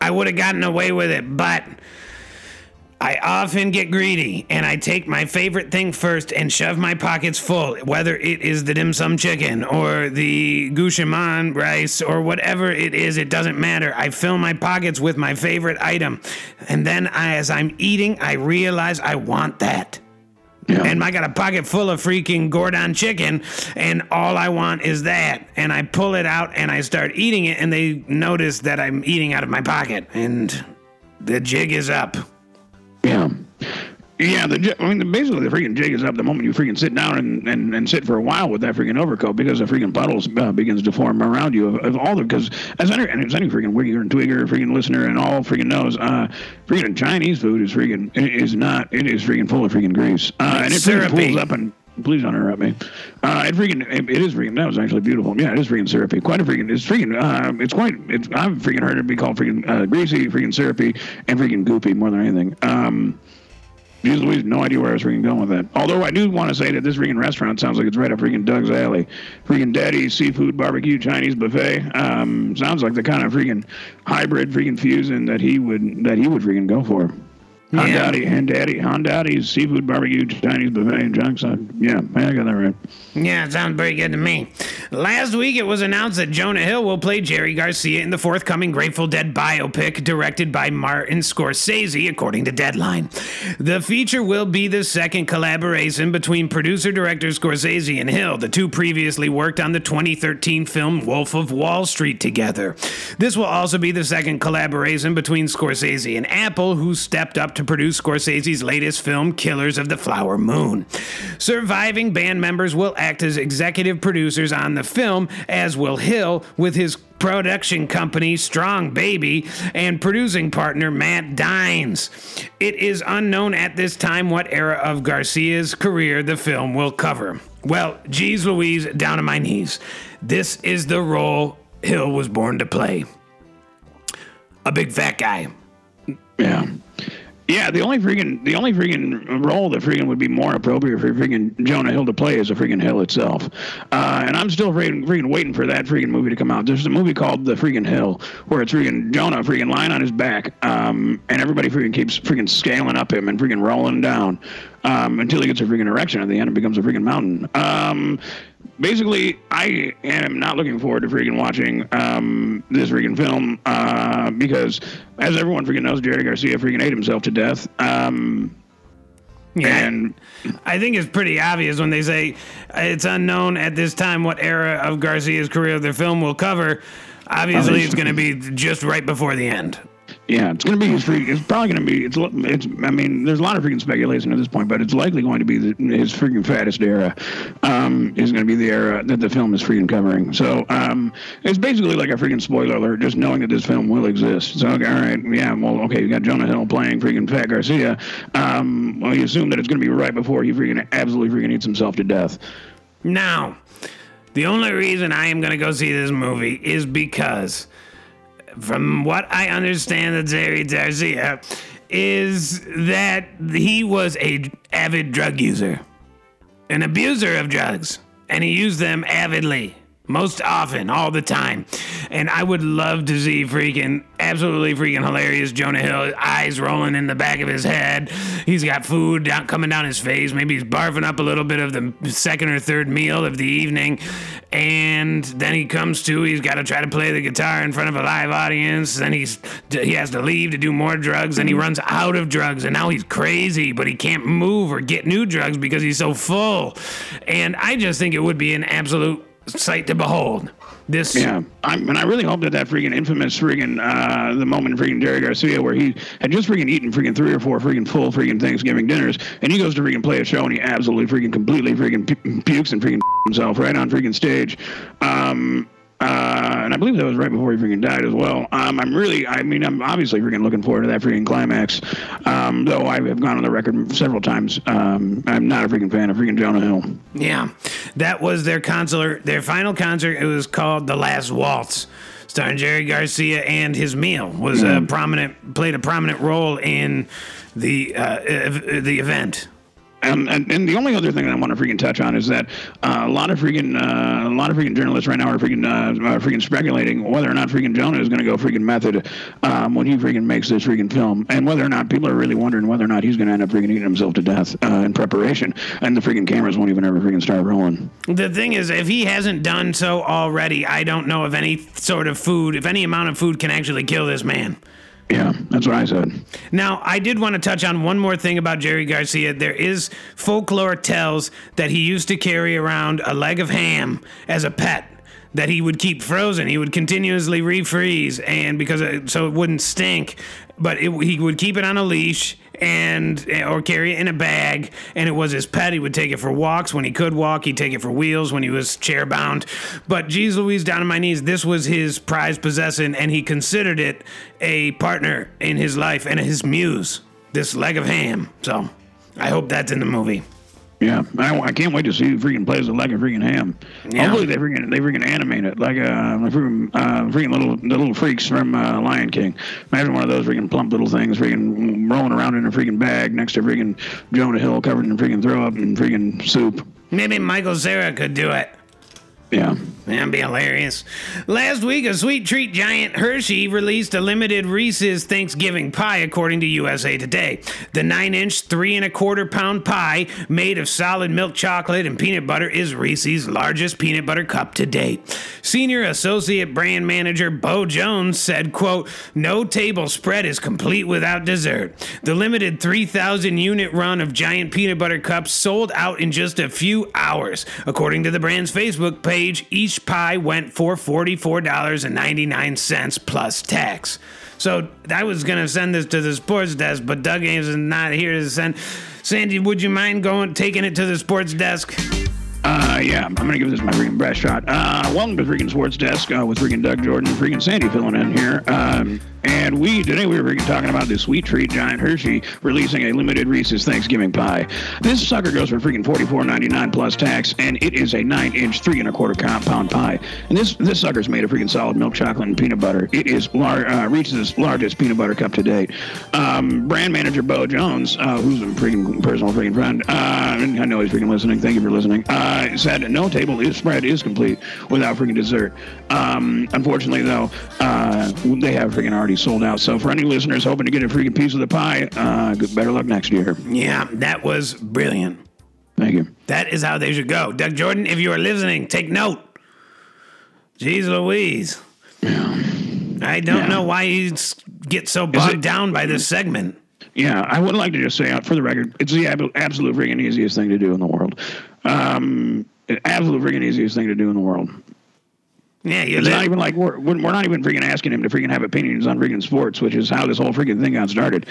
I would have gotten away with it, but I often get greedy and I take my favorite thing first and shove my pockets full, whether it is the dim sum chicken or the gushaman rice or whatever it is, it doesn't matter. I fill my pockets with my favorite item. And then I, as I'm eating, I realize I want that. Yeah. And I got a pocket full of freaking Gordon chicken, and all I want is that. And I pull it out and I start eating it, and they notice that I'm eating out of my pocket, and the jig is up. Yeah. Yeah, the I mean, basically the freaking jig is up the moment you freaking sit down and, and, and sit for a while with that freaking overcoat because the freaking puddles uh, begins to form around you of, of all the because as any and as any freaking wigger and twigger freaking listener and all freaking knows, uh, freaking Chinese food is freaking it is not it is freaking full of freaking grease uh, and it Syrupy. pulls up and. Please don't interrupt me. Uh, it freaking, it, it is freaking. That was actually beautiful. Yeah, it is freaking syrupy. Quite a freaking. It's freaking. Uh, it's quite. It's. I've freaking heard it be called freaking uh, greasy, freaking syrupy, and freaking goopy more than anything. Um, Jeez Louise, no idea where I was freaking going with that. Although I do want to say that this freaking restaurant sounds like it's right up freaking Doug's alley. Freaking Daddy's Seafood Barbecue Chinese Buffet. Um, sounds like the kind of freaking hybrid freaking fusion that he would that he would freaking go for. Yeah. Hondaddy and Daddy Hondaddy's Seafood Barbecue Chinese Buffet in Junkside. Yeah, I got that right. Yeah, it sounds pretty good to me. Last week, it was announced that Jonah Hill will play Jerry Garcia in the forthcoming Grateful Dead biopic directed by Martin Scorsese, according to Deadline. The feature will be the second collaboration between producer director Scorsese and Hill. The two previously worked on the 2013 film Wolf of Wall Street together. This will also be the second collaboration between Scorsese and Apple, who stepped up to produce Scorsese's latest film, Killers of the Flower Moon. Surviving band members will act as executive producers on the film, as will Hill with his production company Strong Baby and producing partner Matt Dines. It is unknown at this time what era of Garcia's career the film will cover. Well, geez Louise, down on my knees. This is the role Hill was born to play. A big fat guy. Yeah. Yeah, the only freaking the only freaking role that freaking would be more appropriate for freaking Jonah Hill to play is a freaking Hill itself. Uh, and I'm still freaking, freaking waiting for that freaking movie to come out. There's a movie called The Freaking Hill where it's freaking Jonah freaking lying on his back, um, and everybody freaking keeps freaking scaling up him and freaking rolling down um, until he gets a freaking erection at the end and becomes a freaking mountain. Um, basically, I am not looking forward to freaking watching um, this freaking film uh, because, as everyone freaking knows, Jerry Garcia freaking ate himself to death. Um, Yeah. and I think it's pretty obvious when they say it's unknown at this time what era of Garcia's career the film will cover. Obviously, it's going to be just right before the end. Yeah, it's gonna be his freaking. It's probably gonna be. It's. It's. I mean, there's a lot of freaking speculation at this point, but it's likely going to be the, his freaking fattest era. Um, is going to be the era that the film is freaking covering. So, um, it's basically like a freaking spoiler alert, just knowing that this film will exist. So, okay, all right, yeah, well, okay, you got Jonah Hill playing freaking Fat Garcia. Um, well, you assume that it's going to be right before he freaking absolutely freaking eats himself to death. Now, the only reason I am going to go see this movie is because, from what I understand of Jerry Garcia, is that he was a avid drug user, an abuser of drugs, and he used them avidly. Most often, all the time. And I would love to see freaking, absolutely freaking hilarious Jonah Hill, eyes rolling in the back of his head. He's got food down, coming down his face. Maybe he's barfing up a little bit of the second or third meal of the evening. And then he comes to, he's got to try to play the guitar in front of a live audience. Then he's, he has to leave to do more drugs. And he runs out of drugs. And now he's crazy, but he can't move or get new drugs because he's so full. And I just think it would be an absolute sight to behold. This Yeah, I'm, and I really hope that that freaking infamous freaking uh, the moment freaking Jerry Garcia where he had just freaking eaten freaking three or four freaking full freaking Thanksgiving dinners, and he goes to freaking play a show and he absolutely freaking completely freaking pukes and freaking himself right on freaking stage. Um, uh, and I believe that was right before he freaking died as well. Um, I'm really, I mean, I'm obviously freaking looking forward to that freaking climax. Um, though I have gone on the record several times. Um, I'm not a freaking fan of freaking Jonah Hill. Yeah, that was their concert, their final concert. It was called "The Last Waltz," starring Jerry Garcia, and his meal was a prominent played a prominent role in the uh, the event. And, and, and the only other thing I want to freaking touch on is that uh, a lot of freaking uh, a lot of freaking journalists right now are freaking uh, freaking speculating whether or not freaking Jonah is going to go freaking method um, when he freaking makes this freaking film, and whether or not people are really wondering whether or not he's going to end up freaking eating himself to death uh, in preparation, and the freaking cameras won't even ever freaking start rolling. The thing is, if he hasn't done so already, I don't know if any sort of food, if any amount of food can actually kill this man. Yeah, that's what I said. Now, I did want to touch on one more thing about Jerry Garcia. There is folklore tells that he used to carry around a leg of ham as a pet that he would keep frozen. He would continuously refreeze, and because it, so it wouldn't stink. But it, he would keep it on a leash and or carry it in a bag, and it was his pet. He would take it for walks when he could walk. He'd take it for wheels when he was chair bound. But geez Louise, down on my knees, this was his prized possession, and he considered it a partner in his life and his muse. This leg of ham. So I hope that's in the movie. Yeah, I, I can't wait to see who freaking plays it like a freaking ham. Yeah. Hopefully they freaking they freaking animate it like uh, freaking, uh freaking little the little freaks from uh, Lion King. Imagine one of those freaking plump little things freaking rolling around in a freaking bag next to freaking Jonah Hill covered in freaking throw up and freaking soup. Maybe Michael Cera could do it. Yeah. That'd be hilarious. Last week, a sweet treat giant Hershey released a limited Reese's Thanksgiving pie, according to USA Today. The nine inch, three and a quarter pound pie made of solid milk chocolate and peanut butter is Reese's largest peanut butter cup to date. Senior Associate Brand Manager Bo Jones said, quote, No table spread is complete without dessert. The limited 3,000 unit run of giant peanut butter cups sold out in just a few hours. According to the brand's Facebook page, each pie went for $44.99 plus tax. So I was gonna send this to the sports desk, but Doug Ames is not here to send. Sandy, would you mind going taking it to the sports desk? Uh, yeah, I'm gonna give this my freaking best shot. Uh, welcome to freaking Sports Desk uh, with freaking Doug Jordan and freaking Sandy filling in here. Um, and we today we were talking about this sweet treat giant Hershey releasing a limited Reese's Thanksgiving pie. This sucker goes for freaking $44.99 plus tax, and it is a nine-inch, three and a quarter pound pie. And this this sucker's made of freaking solid milk chocolate and peanut butter. It is lar- uh, Reese's largest peanut butter cup to date. Um, brand manager Bo Jones, uh, who's a freaking personal freaking friend, uh, and I know he's freaking listening. Thank you for listening. Uh, said no table is spread is complete without freaking dessert. Um, unfortunately, though, uh, they have freaking already sold out. So for any listeners hoping to get a freaking piece of the pie, uh, good, better luck next year. Yeah, that was brilliant. Thank you. That is how they should go. Doug Jordan, if you are listening, take note. Jeez Louise. I don't Yeah. know why you get so bogged it- down by this segment. Yeah, I would like to just say, uh, for the record, it's the ab- absolute freaking easiest thing to do in the world. Um, absolute freaking easiest thing to do in the world. Yeah, you It's not even like we're we're we're not even freaking asking him to freaking have opinions on freaking sports, which is how this whole freaking thing got started.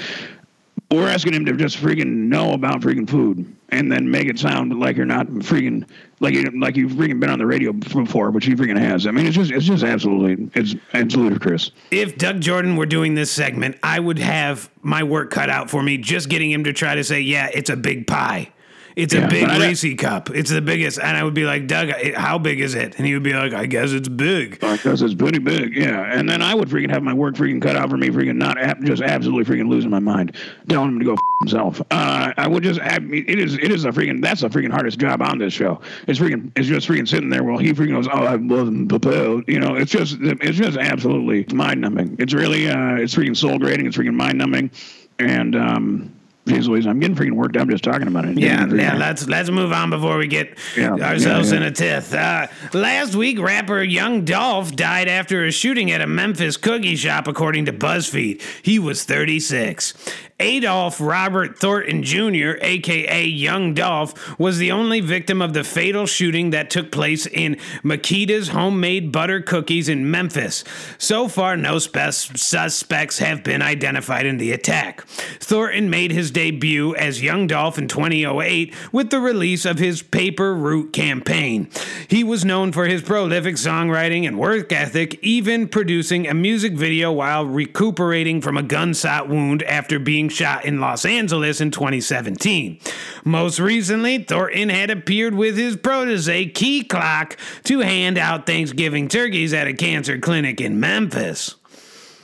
We're asking him to just freaking know about freaking food and then make it sound like you're not freaking like you like you've freaking been on the radio before, which he freaking has. I mean, it's just it's just absolutely it's it's ludicrous. If Doug Jordan were doing this segment, I would have my work cut out for me just getting him to try to say, yeah, it's a big pie. It's a big Reese cup. It's the biggest. And I would be like, Doug, how big is it? And he would be like, I guess it's big. Because it's pretty big, yeah. And then I would freaking have my work freaking cut out for me, freaking not just absolutely freaking losing my mind, telling him to go f- himself. Uh, I would just, ab- it is, it is a freaking, that's the freaking hardest job on this show. It's freaking, it's just freaking sitting there while he freaking goes, oh, I wasn't prepared. You know, it's just, it's just absolutely mind numbing. It's really, uh, it's freaking soul grating. It's freaking mind numbing, and um. Jeez Louise, I'm getting freaking worked up just talking about it. Yeah, yeah. Let's let's move on before we get Yeah, ourselves yeah, in a tith. Uh, last week, rapper Young Dolph died after a shooting at a Memphis cookie shop, according to BuzzFeed. He was 36. Adolph Robert Thornton Jr., aka Young Dolph, was the only victim of the fatal shooting that took place in Makeda's homemade butter cookies in Memphis. So far, no spec- suspects have been identified in the attack. Thornton made his debut as Young Dolph in 2008 with the release of his Paper Route campaign. He was known for his prolific songwriting and work ethic, even producing a music video while recuperating from a gunshot wound after being shot in Los Angeles in 2017. Most recently, Thornton had appeared with his protege Key Glock to hand out Thanksgiving turkeys at a cancer clinic in Memphis.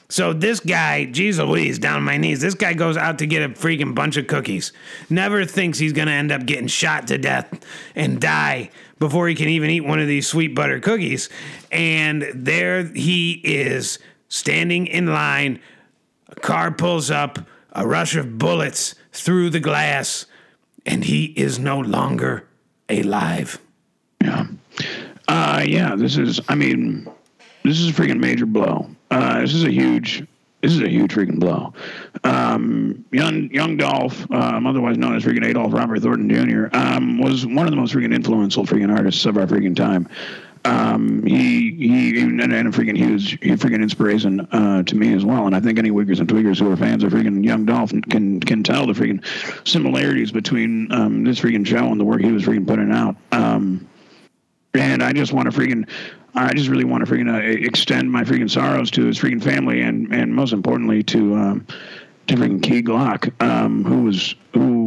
So this guy, geez Louise, down on my knees, this guy goes out to get a freaking bunch of cookies. Never thinks he's gonna end up getting shot to death and die before he can even eat one of these sweet butter cookies. And there he is, standing in line. A car pulls up, a rush of bullets through the glass, and he is no longer alive. Yeah. Uh, yeah, this is, I mean, this is a freaking major blow. Uh, this is a huge, this is a huge freaking blow. Um, young young Dolph, um, otherwise known as freaking Adolph Robert Thornton Jr., um, was one of the most freaking influential freaking artists of our freaking time. Um, he he and, and a freaking huge he freaking inspiration uh, to me as well. And I think any Wiggers and Tweakers who are fans of freaking Young Dolph can can tell the freaking similarities between um, this freaking show and the work he was freaking putting out. Um, and I just want to freaking, I just really want to freaking uh, extend my freaking sorrows to his freaking family and and most importantly to um, to freaking Key Glock, um, who was who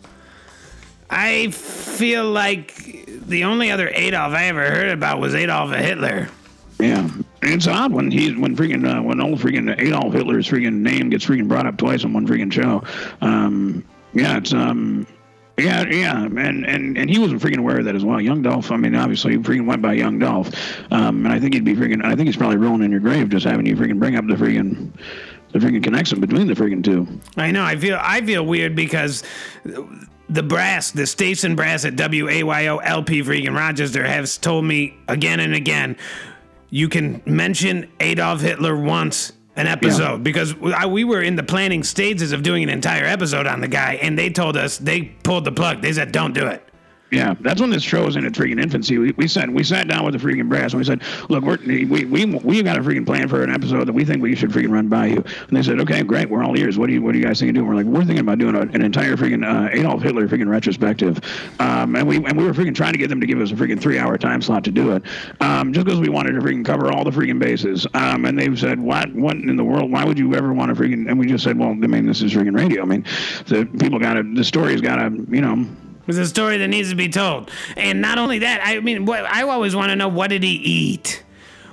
I feel like the only other Adolf I ever heard about was Adolf Hitler. Yeah, it's odd when he's when freaking uh, when old freaking Adolf Hitler's freaking name gets freaking brought up twice in one freaking show. Um, yeah, it's um. Yeah, yeah, and, and and he wasn't freaking aware of that as well. Young Dolph, I mean, obviously, he freaking went by Young Dolph, um, and I think he'd be freaking. I think he's probably rolling in your grave just having you freaking bring up the freaking the freaking connection between the freaking two. I know. I feel I feel weird because the brass, the station brass at WAYO LP freaking Rochester has told me again and again you can mention Adolf Hitler once an episode yeah. because we were in the planning stages of doing an entire episode on the guy, and they told us they pulled the plug. They said, "Don't do it." Yeah, that's when this show was in its freaking infancy. We, we sat we sat down with the freaking brass and we said, "Look, we're, we we we got a freaking plan for an episode that we think we should freaking run by you." And they said, "Okay, great, we're all ears. What do you what do you guys think of doing?" We're like, "We're thinking about doing a, an entire freaking uh, Adolf Hitler freaking retrospective," um, and we and we were freaking trying to get them to give us a freaking three hour time slot to do it, um, just because we wanted to freaking cover all the freaking bases. Um, and they said, "What what in the world? Why would you ever want to freaking?" And we just said, "Well, I mean, this is freaking radio. I mean, the people got to the story's got to you know." It's a story that needs to be told. And not only that, I mean, I always want to know what did he eat?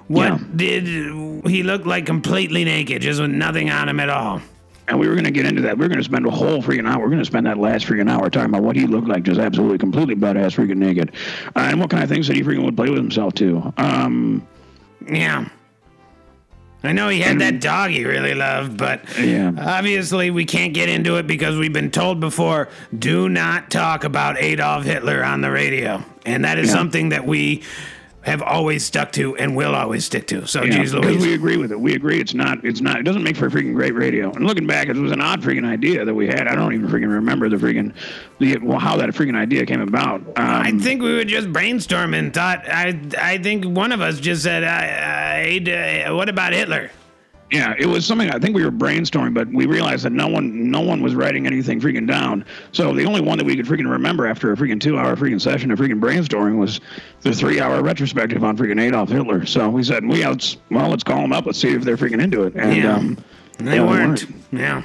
What yeah. did he look like completely naked, just with nothing on him at all? And we were going to get into that. We are going to spend a whole freaking hour. We're going to spend that last freaking hour talking about what he looked like, just absolutely, completely badass, freaking naked, uh, and what kind of things that he freaking would play with himself too. Um, yeah. I know he had that mm. dog he really loved, but yeah. obviously we can't get into it because we've been told before do not talk about Adolf Hitler on the radio. And that is yeah. something that we have always stuck to and will always stick to. So, yeah, geez Louise. we agree with it. We agree it's not, it's not, it doesn't make for a freaking great radio. And looking back, it was an odd freaking idea that we had. I don't even freaking remember the freaking, the, well, how that freaking idea came about. Um, I think we were just brainstorming. Thought, I, I think one of us just said, I, I, uh, what about Hitler? Yeah, it was something I think we were brainstorming, but we realized that no one no one was writing anything freaking down. So the only one that we could freaking remember after a freaking two hour freaking session of freaking brainstorming was the three hour retrospective on freaking Adolf Hitler. So we said, we well let's call them up, let's see if they're freaking into it. And yeah. um, they, weren't. weren't. Yeah.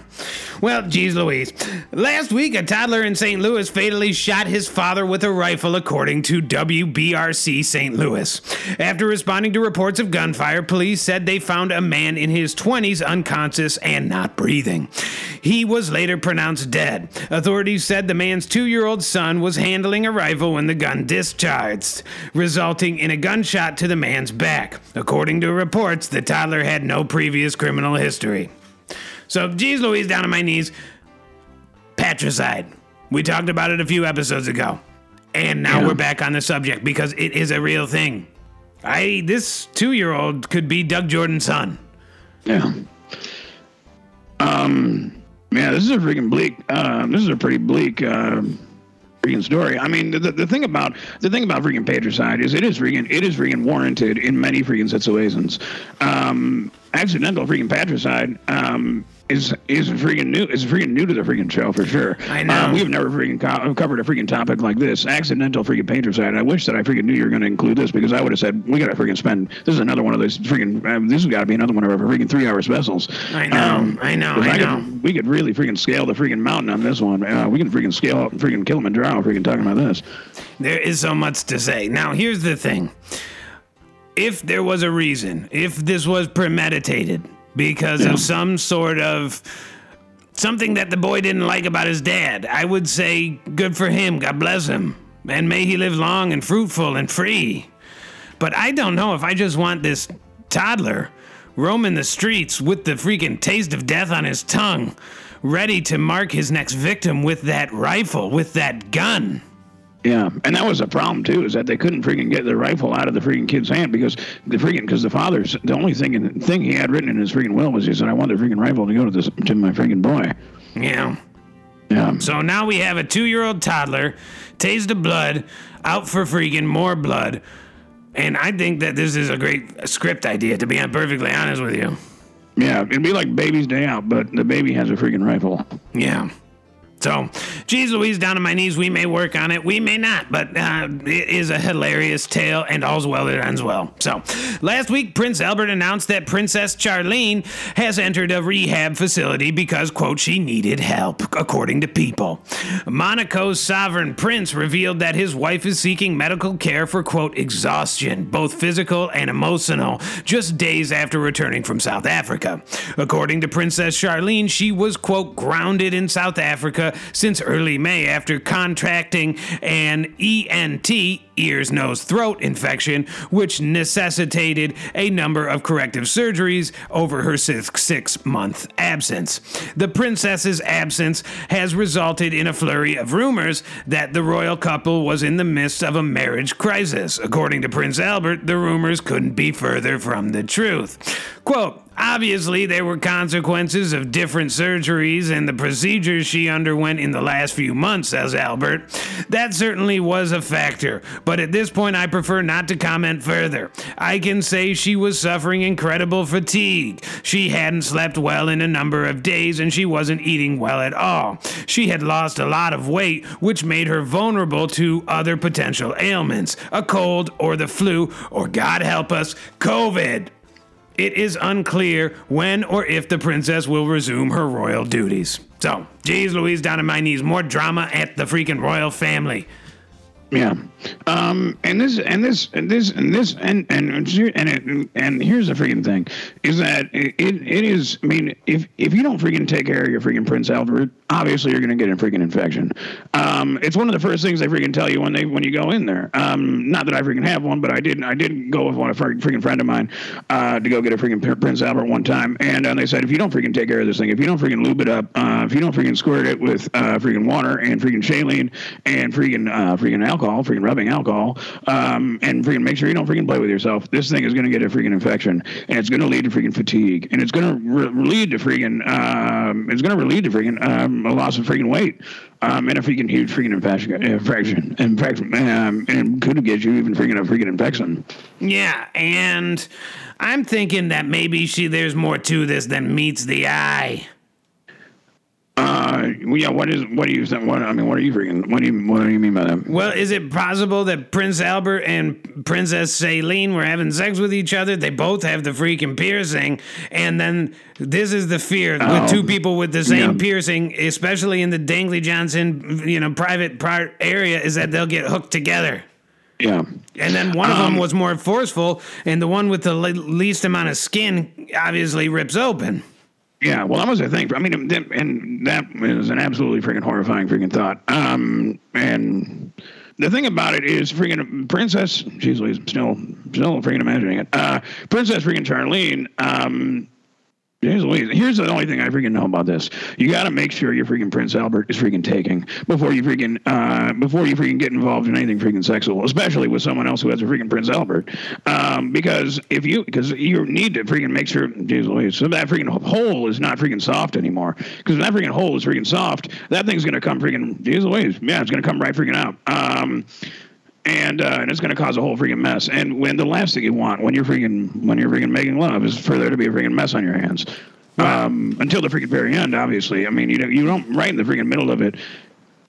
Well, geez Louise. Last week, a toddler in St. Louis fatally shot his father with a rifle, according to WBRC St. Louis. After responding to reports of gunfire, police said they found a man in his 20s unconscious and not breathing. He was later pronounced dead. Authorities said the man's two year old son was handling a rifle when the gun discharged, resulting in a gunshot to the man's back. According to reports, the toddler had no previous criminal history. So, geez Louise, down on my knees. Patricide. We talked about it a few episodes ago. And now yeah. we're back on the subject because it is a real thing. I this two year old could be Doug Jordan's son. Yeah. Um yeah, this is a freaking bleak um this is a pretty bleak uh, freaking story. I mean, the, the thing about the thing about freaking patricide is it is freaking it is freaking warranted in many freaking situations. Um, accidental freaking patricide um, is is freaking new. Is freaking new to the freaking show for sure. I know. Um, we've never freaking co- covered a freaking topic like this. Accidental freaking patricide. I wish that I freaking knew you were going to include this because I would have said we got to freaking spend. This is another one of those freaking. Um, this has got to be another one of our freaking three hour specials. I know. Um, I know. I, I know. Could, we could really freaking scale the freaking mountain on this one. Uh, we can freaking scale up and freaking kill them and Kilimanjaro. Freaking talking about this. There is so much to say. Now here's the thing. If there was a reason, if this was premeditated because of some sort of something that the boy didn't like about his dad. I would say, good for him. God bless him. And may he live long and fruitful and free. But I don't know if I just want this toddler roaming the streets with the freaking taste of death on his tongue, ready to mark his next victim with that rifle, with that gun. Yeah, and that was a problem too, is that they couldn't freaking get the rifle out of the freaking kid's hand because the freaking because the father's the only thing thing he had written in his freaking will was he said I want the freaking rifle to go to this to my freaking boy. Yeah. Yeah. So now we have a two year old toddler, tased of blood, out for freaking more blood. And I think that this is a great script idea, to be perfectly honest with you. Yeah, it'd be like Baby's Day Out, but the baby has a freaking rifle. Yeah. So, geez Louise, down on my knees, we may work on it, we may not, but uh, it is a hilarious tale, and all's well that ends well. So, last week, Prince Albert announced that Princess Charlene has entered a rehab facility because, quote, she needed help, according to People. Monaco's sovereign prince revealed that his wife is seeking medical care for, quote, exhaustion, both physical and emotional, just days after returning from South Africa. According to Princess Charlene, she was, quote, grounded in South Africa since early May after contracting an ENT, ears, nose, throat infection, which necessitated a number of corrective surgeries over her six, month absence. The princess's absence has resulted in a flurry of rumors that the royal couple was in the midst of a marriage crisis. According to Prince Albert, the rumors couldn't be further from the truth. Quote, Obviously, there were consequences of different surgeries and the procedures she underwent in the last few months, says Albert. That certainly was a factor, but at this point, I prefer not to comment further. I can say she was suffering incredible fatigue. She hadn't slept well in a number of days and she wasn't eating well at all. She had lost a lot of weight, which made her vulnerable to other potential ailments a cold or the flu, or God help us, COVID. It is unclear when or if the princess will resume her royal duties. So, geez Louise, down on my knees, more drama at the freaking royal family. Yeah, um, and this and this and this and this and and and it, and here's the freaking thing, is that it, it is. I mean, if if you don't freaking take care of your freaking Prince Albert, obviously you're going to get a freaking infection. Um, it's one of the first things they freaking tell you when they when you go in there. Um, not that I freaking have one, but I did I did go with one a freaking freaking friend of mine uh, to go get a freaking Prince Albert one time, and uh, they said if you don't freaking take care of this thing, if you don't freaking lube it up, uh, if you don't freaking squirt it with uh, freaking water and freaking saline and freaking uh, freaking alcohol, freaking rubbing alcohol, um, and freaking make sure you don't freaking play with yourself. This thing is going to get a freaking infection, and it's going to lead to freaking fatigue, and it's going to re- lead to freaking um, it's going to lead to freaking um, a loss of freaking weight, um, and a freaking huge freaking infection, infection, infection, um, and could get you even freaking a freaking infection. Yeah, and I'm thinking that maybe she there's more to this than meets the eye. Uh, yeah. What is? What do you think? What I mean? What are you freaking? What do you? What do you mean by that? Well, is it possible that Prince Albert and Princess Celine were having sex with each other? They both have the freaking piercing, and then this is the fear Oh, with two people with the same yeah. piercing, especially in the Dangley Johnson, you know, private part area, is that they'll get hooked together. Yeah. And then one of them Um, was more forceful, and the one with the le- least amount of skin obviously rips open. Yeah, well, that was the thing. I mean, and that is an absolutely freaking horrifying freaking thought. Um, and the thing about it is, freaking Princess, she's still, still freaking imagining it. Uh, Princess freaking Charlene, um, Here's, here's the only thing I freaking know about this. You got to make sure your freaking Prince Albert is freaking taking before you freaking uh, before you freaking get involved in anything freaking sexual, especially with someone else who has a freaking Prince Albert. Um, because if you because you need to freaking make sure, geez Louise, so that freaking hole is not freaking soft anymore. Because if that freaking hole is freaking soft, that thing's gonna come freaking, geez Louise, yeah, it's gonna come right freaking out. Um, and uh, and it's going to cause a whole freaking mess. And when the last thing you want when you're freaking when you're freaking making love is for there to be a freaking mess on your hands. Um, until the freaking very end, obviously. I mean, you know, you don't right in the freaking middle of it.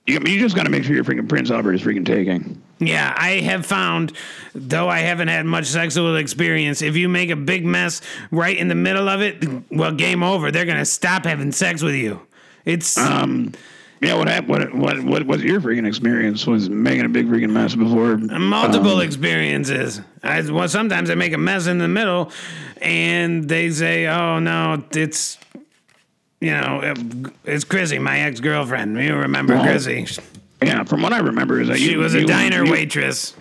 You, I mean, you just got to make sure your freaking Prince Albert is freaking taking. Yeah, I have found, though I haven't had much sexual experience, if you make a big mess right in the middle of it, well, game over. They're going to stop having sex with you. It's. Um, yeah, what happened? What what what was your freaking experience? Was making a big freaking mess before? multiple um, experiences. I, well, sometimes I make a mess in the middle, and they say, "Oh no, it's you know, it- it's Chrissy, my ex girlfriend. You remember Well, Chrissy? Yeah, from what I remember is that She you, was a you- diner you- waitress.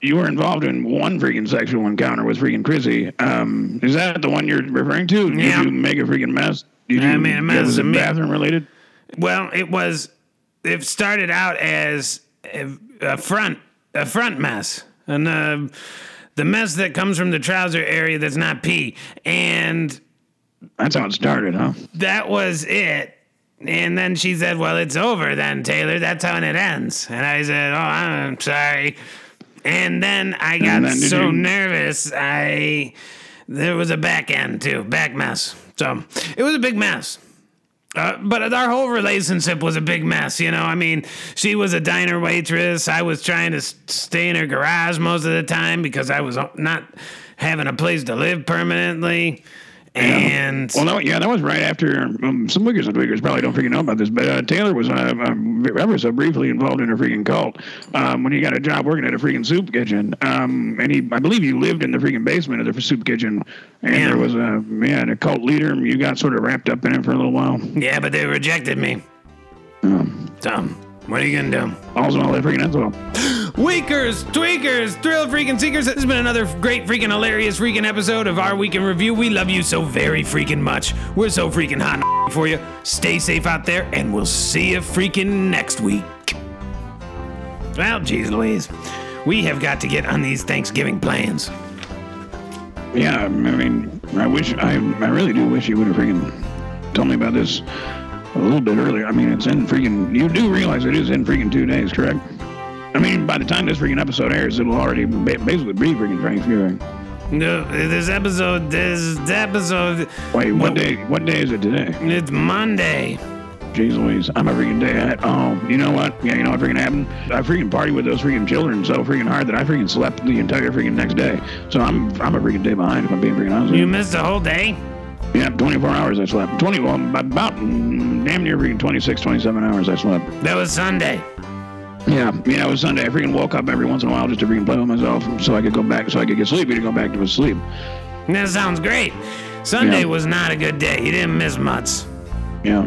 You were involved in one freaking sexual encounter with freaking Chrissy. Um, is that the one you're referring to? Did Yeah. you make a freaking mess? Did you, I made a mess. Was it bathroom related? Well, it was. It started out as a, a front, a front mess, and uh, the mess that comes from the trouser area that's not pee, and That's how it started, huh? that was it. And then she said, "Well, it's over then, Taylor. That's how it ends." And I said, "Oh, I'm sorry." And then I got then so you- nervous, I there was a back end too, back mess. So it was a big mess. Uh, but our whole relationship was a big mess, you know. I mean, she was a diner waitress. I was trying to stay in her garage most of the time because I was not having a place to live permanently. And Well, no, yeah, that was right after um, some wiggers and wiggers probably don't freaking know about this, but uh, Taylor was uh, um, ever so briefly involved in a freaking cult um, when he got a job working at a freaking soup kitchen. Um, and he, I believe, you lived in the freaking basement of the soup kitchen, and Yeah. there was a yeah, a cult leader. And you got sort of wrapped up in it for a little while. Yeah, but they rejected me. So, what are you gonna do? Also, all that freaking that's all. Weakers, tweakers, thrill freaking seekers. This has been another great freaking hilarious freaking episode of our weekend review. We love you so very freaking much. We're so freaking hot for you. Stay safe out there, and we'll see you freaking next week. Well, geez Louise, we have got to get on these Thanksgiving plans. Yeah, I mean, I wish I, I really do wish you would have freaking told me about this a little bit earlier. I mean, it's in freaking. You do realize it is in freaking two days, correct? I mean, by the time this freaking episode airs, it'll already ba- basically be freaking Thanksgiving. No, this episode, this episode. Wait, what day? What day is it today? It's Monday. Jeez Louise, I'm a freaking day at home. Um, you know what? Yeah, you know what freaking happened? I freaking partied with those freaking children so freaking hard that I freaking slept the entire freaking next day. So I'm I'm a freaking day behind if I'm being freaking honest. You missed a whole day? Yeah, 24 hours I slept. 20, well, about damn near freaking 26, 27 hours I slept. That was Sunday. Yeah, yeah, it was Sunday. I freaking woke up every once in a while just to freaking play with myself so I could go back, so I could get sleepy to go back to sleep. That sounds great. Sunday Yeah. was not a good day. You didn't miss much. Yeah.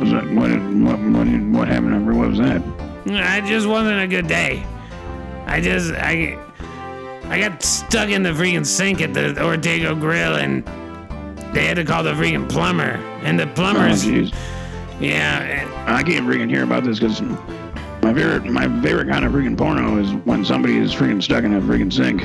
Was that, what, what, what, what happened? What was that? It just wasn't a good day. I just I I got stuck in the freaking sink at the Ortega Grill and they had to call the freaking plumber. And the Oh, plumbers, jeez. yeah, I can't freaking hear about this because my favorite, my favorite kind of freaking porno is when somebody is freaking stuck in a freaking sink.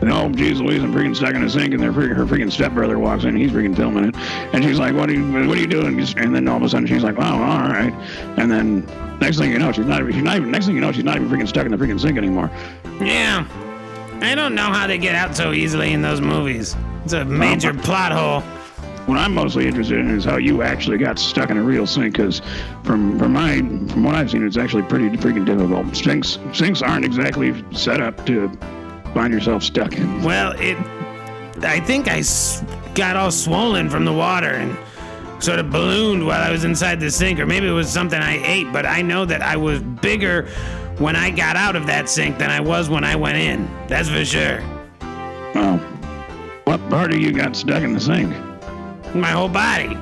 And oh, geez, Louise, I'm freaking stuck in a sink, and their freaking, her freaking stepbrother walks in, he's freaking filming it, and she's like, "What are you, what are you doing?" And then all of a sudden, she's like, "Oh, all right," and then next thing you know, she's not, she's not even, next thing you know, she's not even freaking stuck in the freaking sink anymore. yeah. I don't know how they get out so easily in those movies. It's a major plot hole. What I'm mostly interested in is how you actually got stuck in a real sink, because from from my from what I've seen, it's actually pretty freaking difficult. Sinks sinks aren't exactly set up to find yourself stuck in. Well, it. I think I got all swollen from the water and sort of ballooned while I was inside the sink, or maybe it was something I ate. But I know that I was bigger when I got out of that sink than I was when I went in. That's for sure. Well, what part of you got stuck in the sink? My whole body.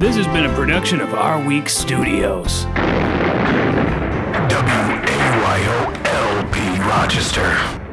This has been a production of Our Week Studios. WAYO LP Rochester.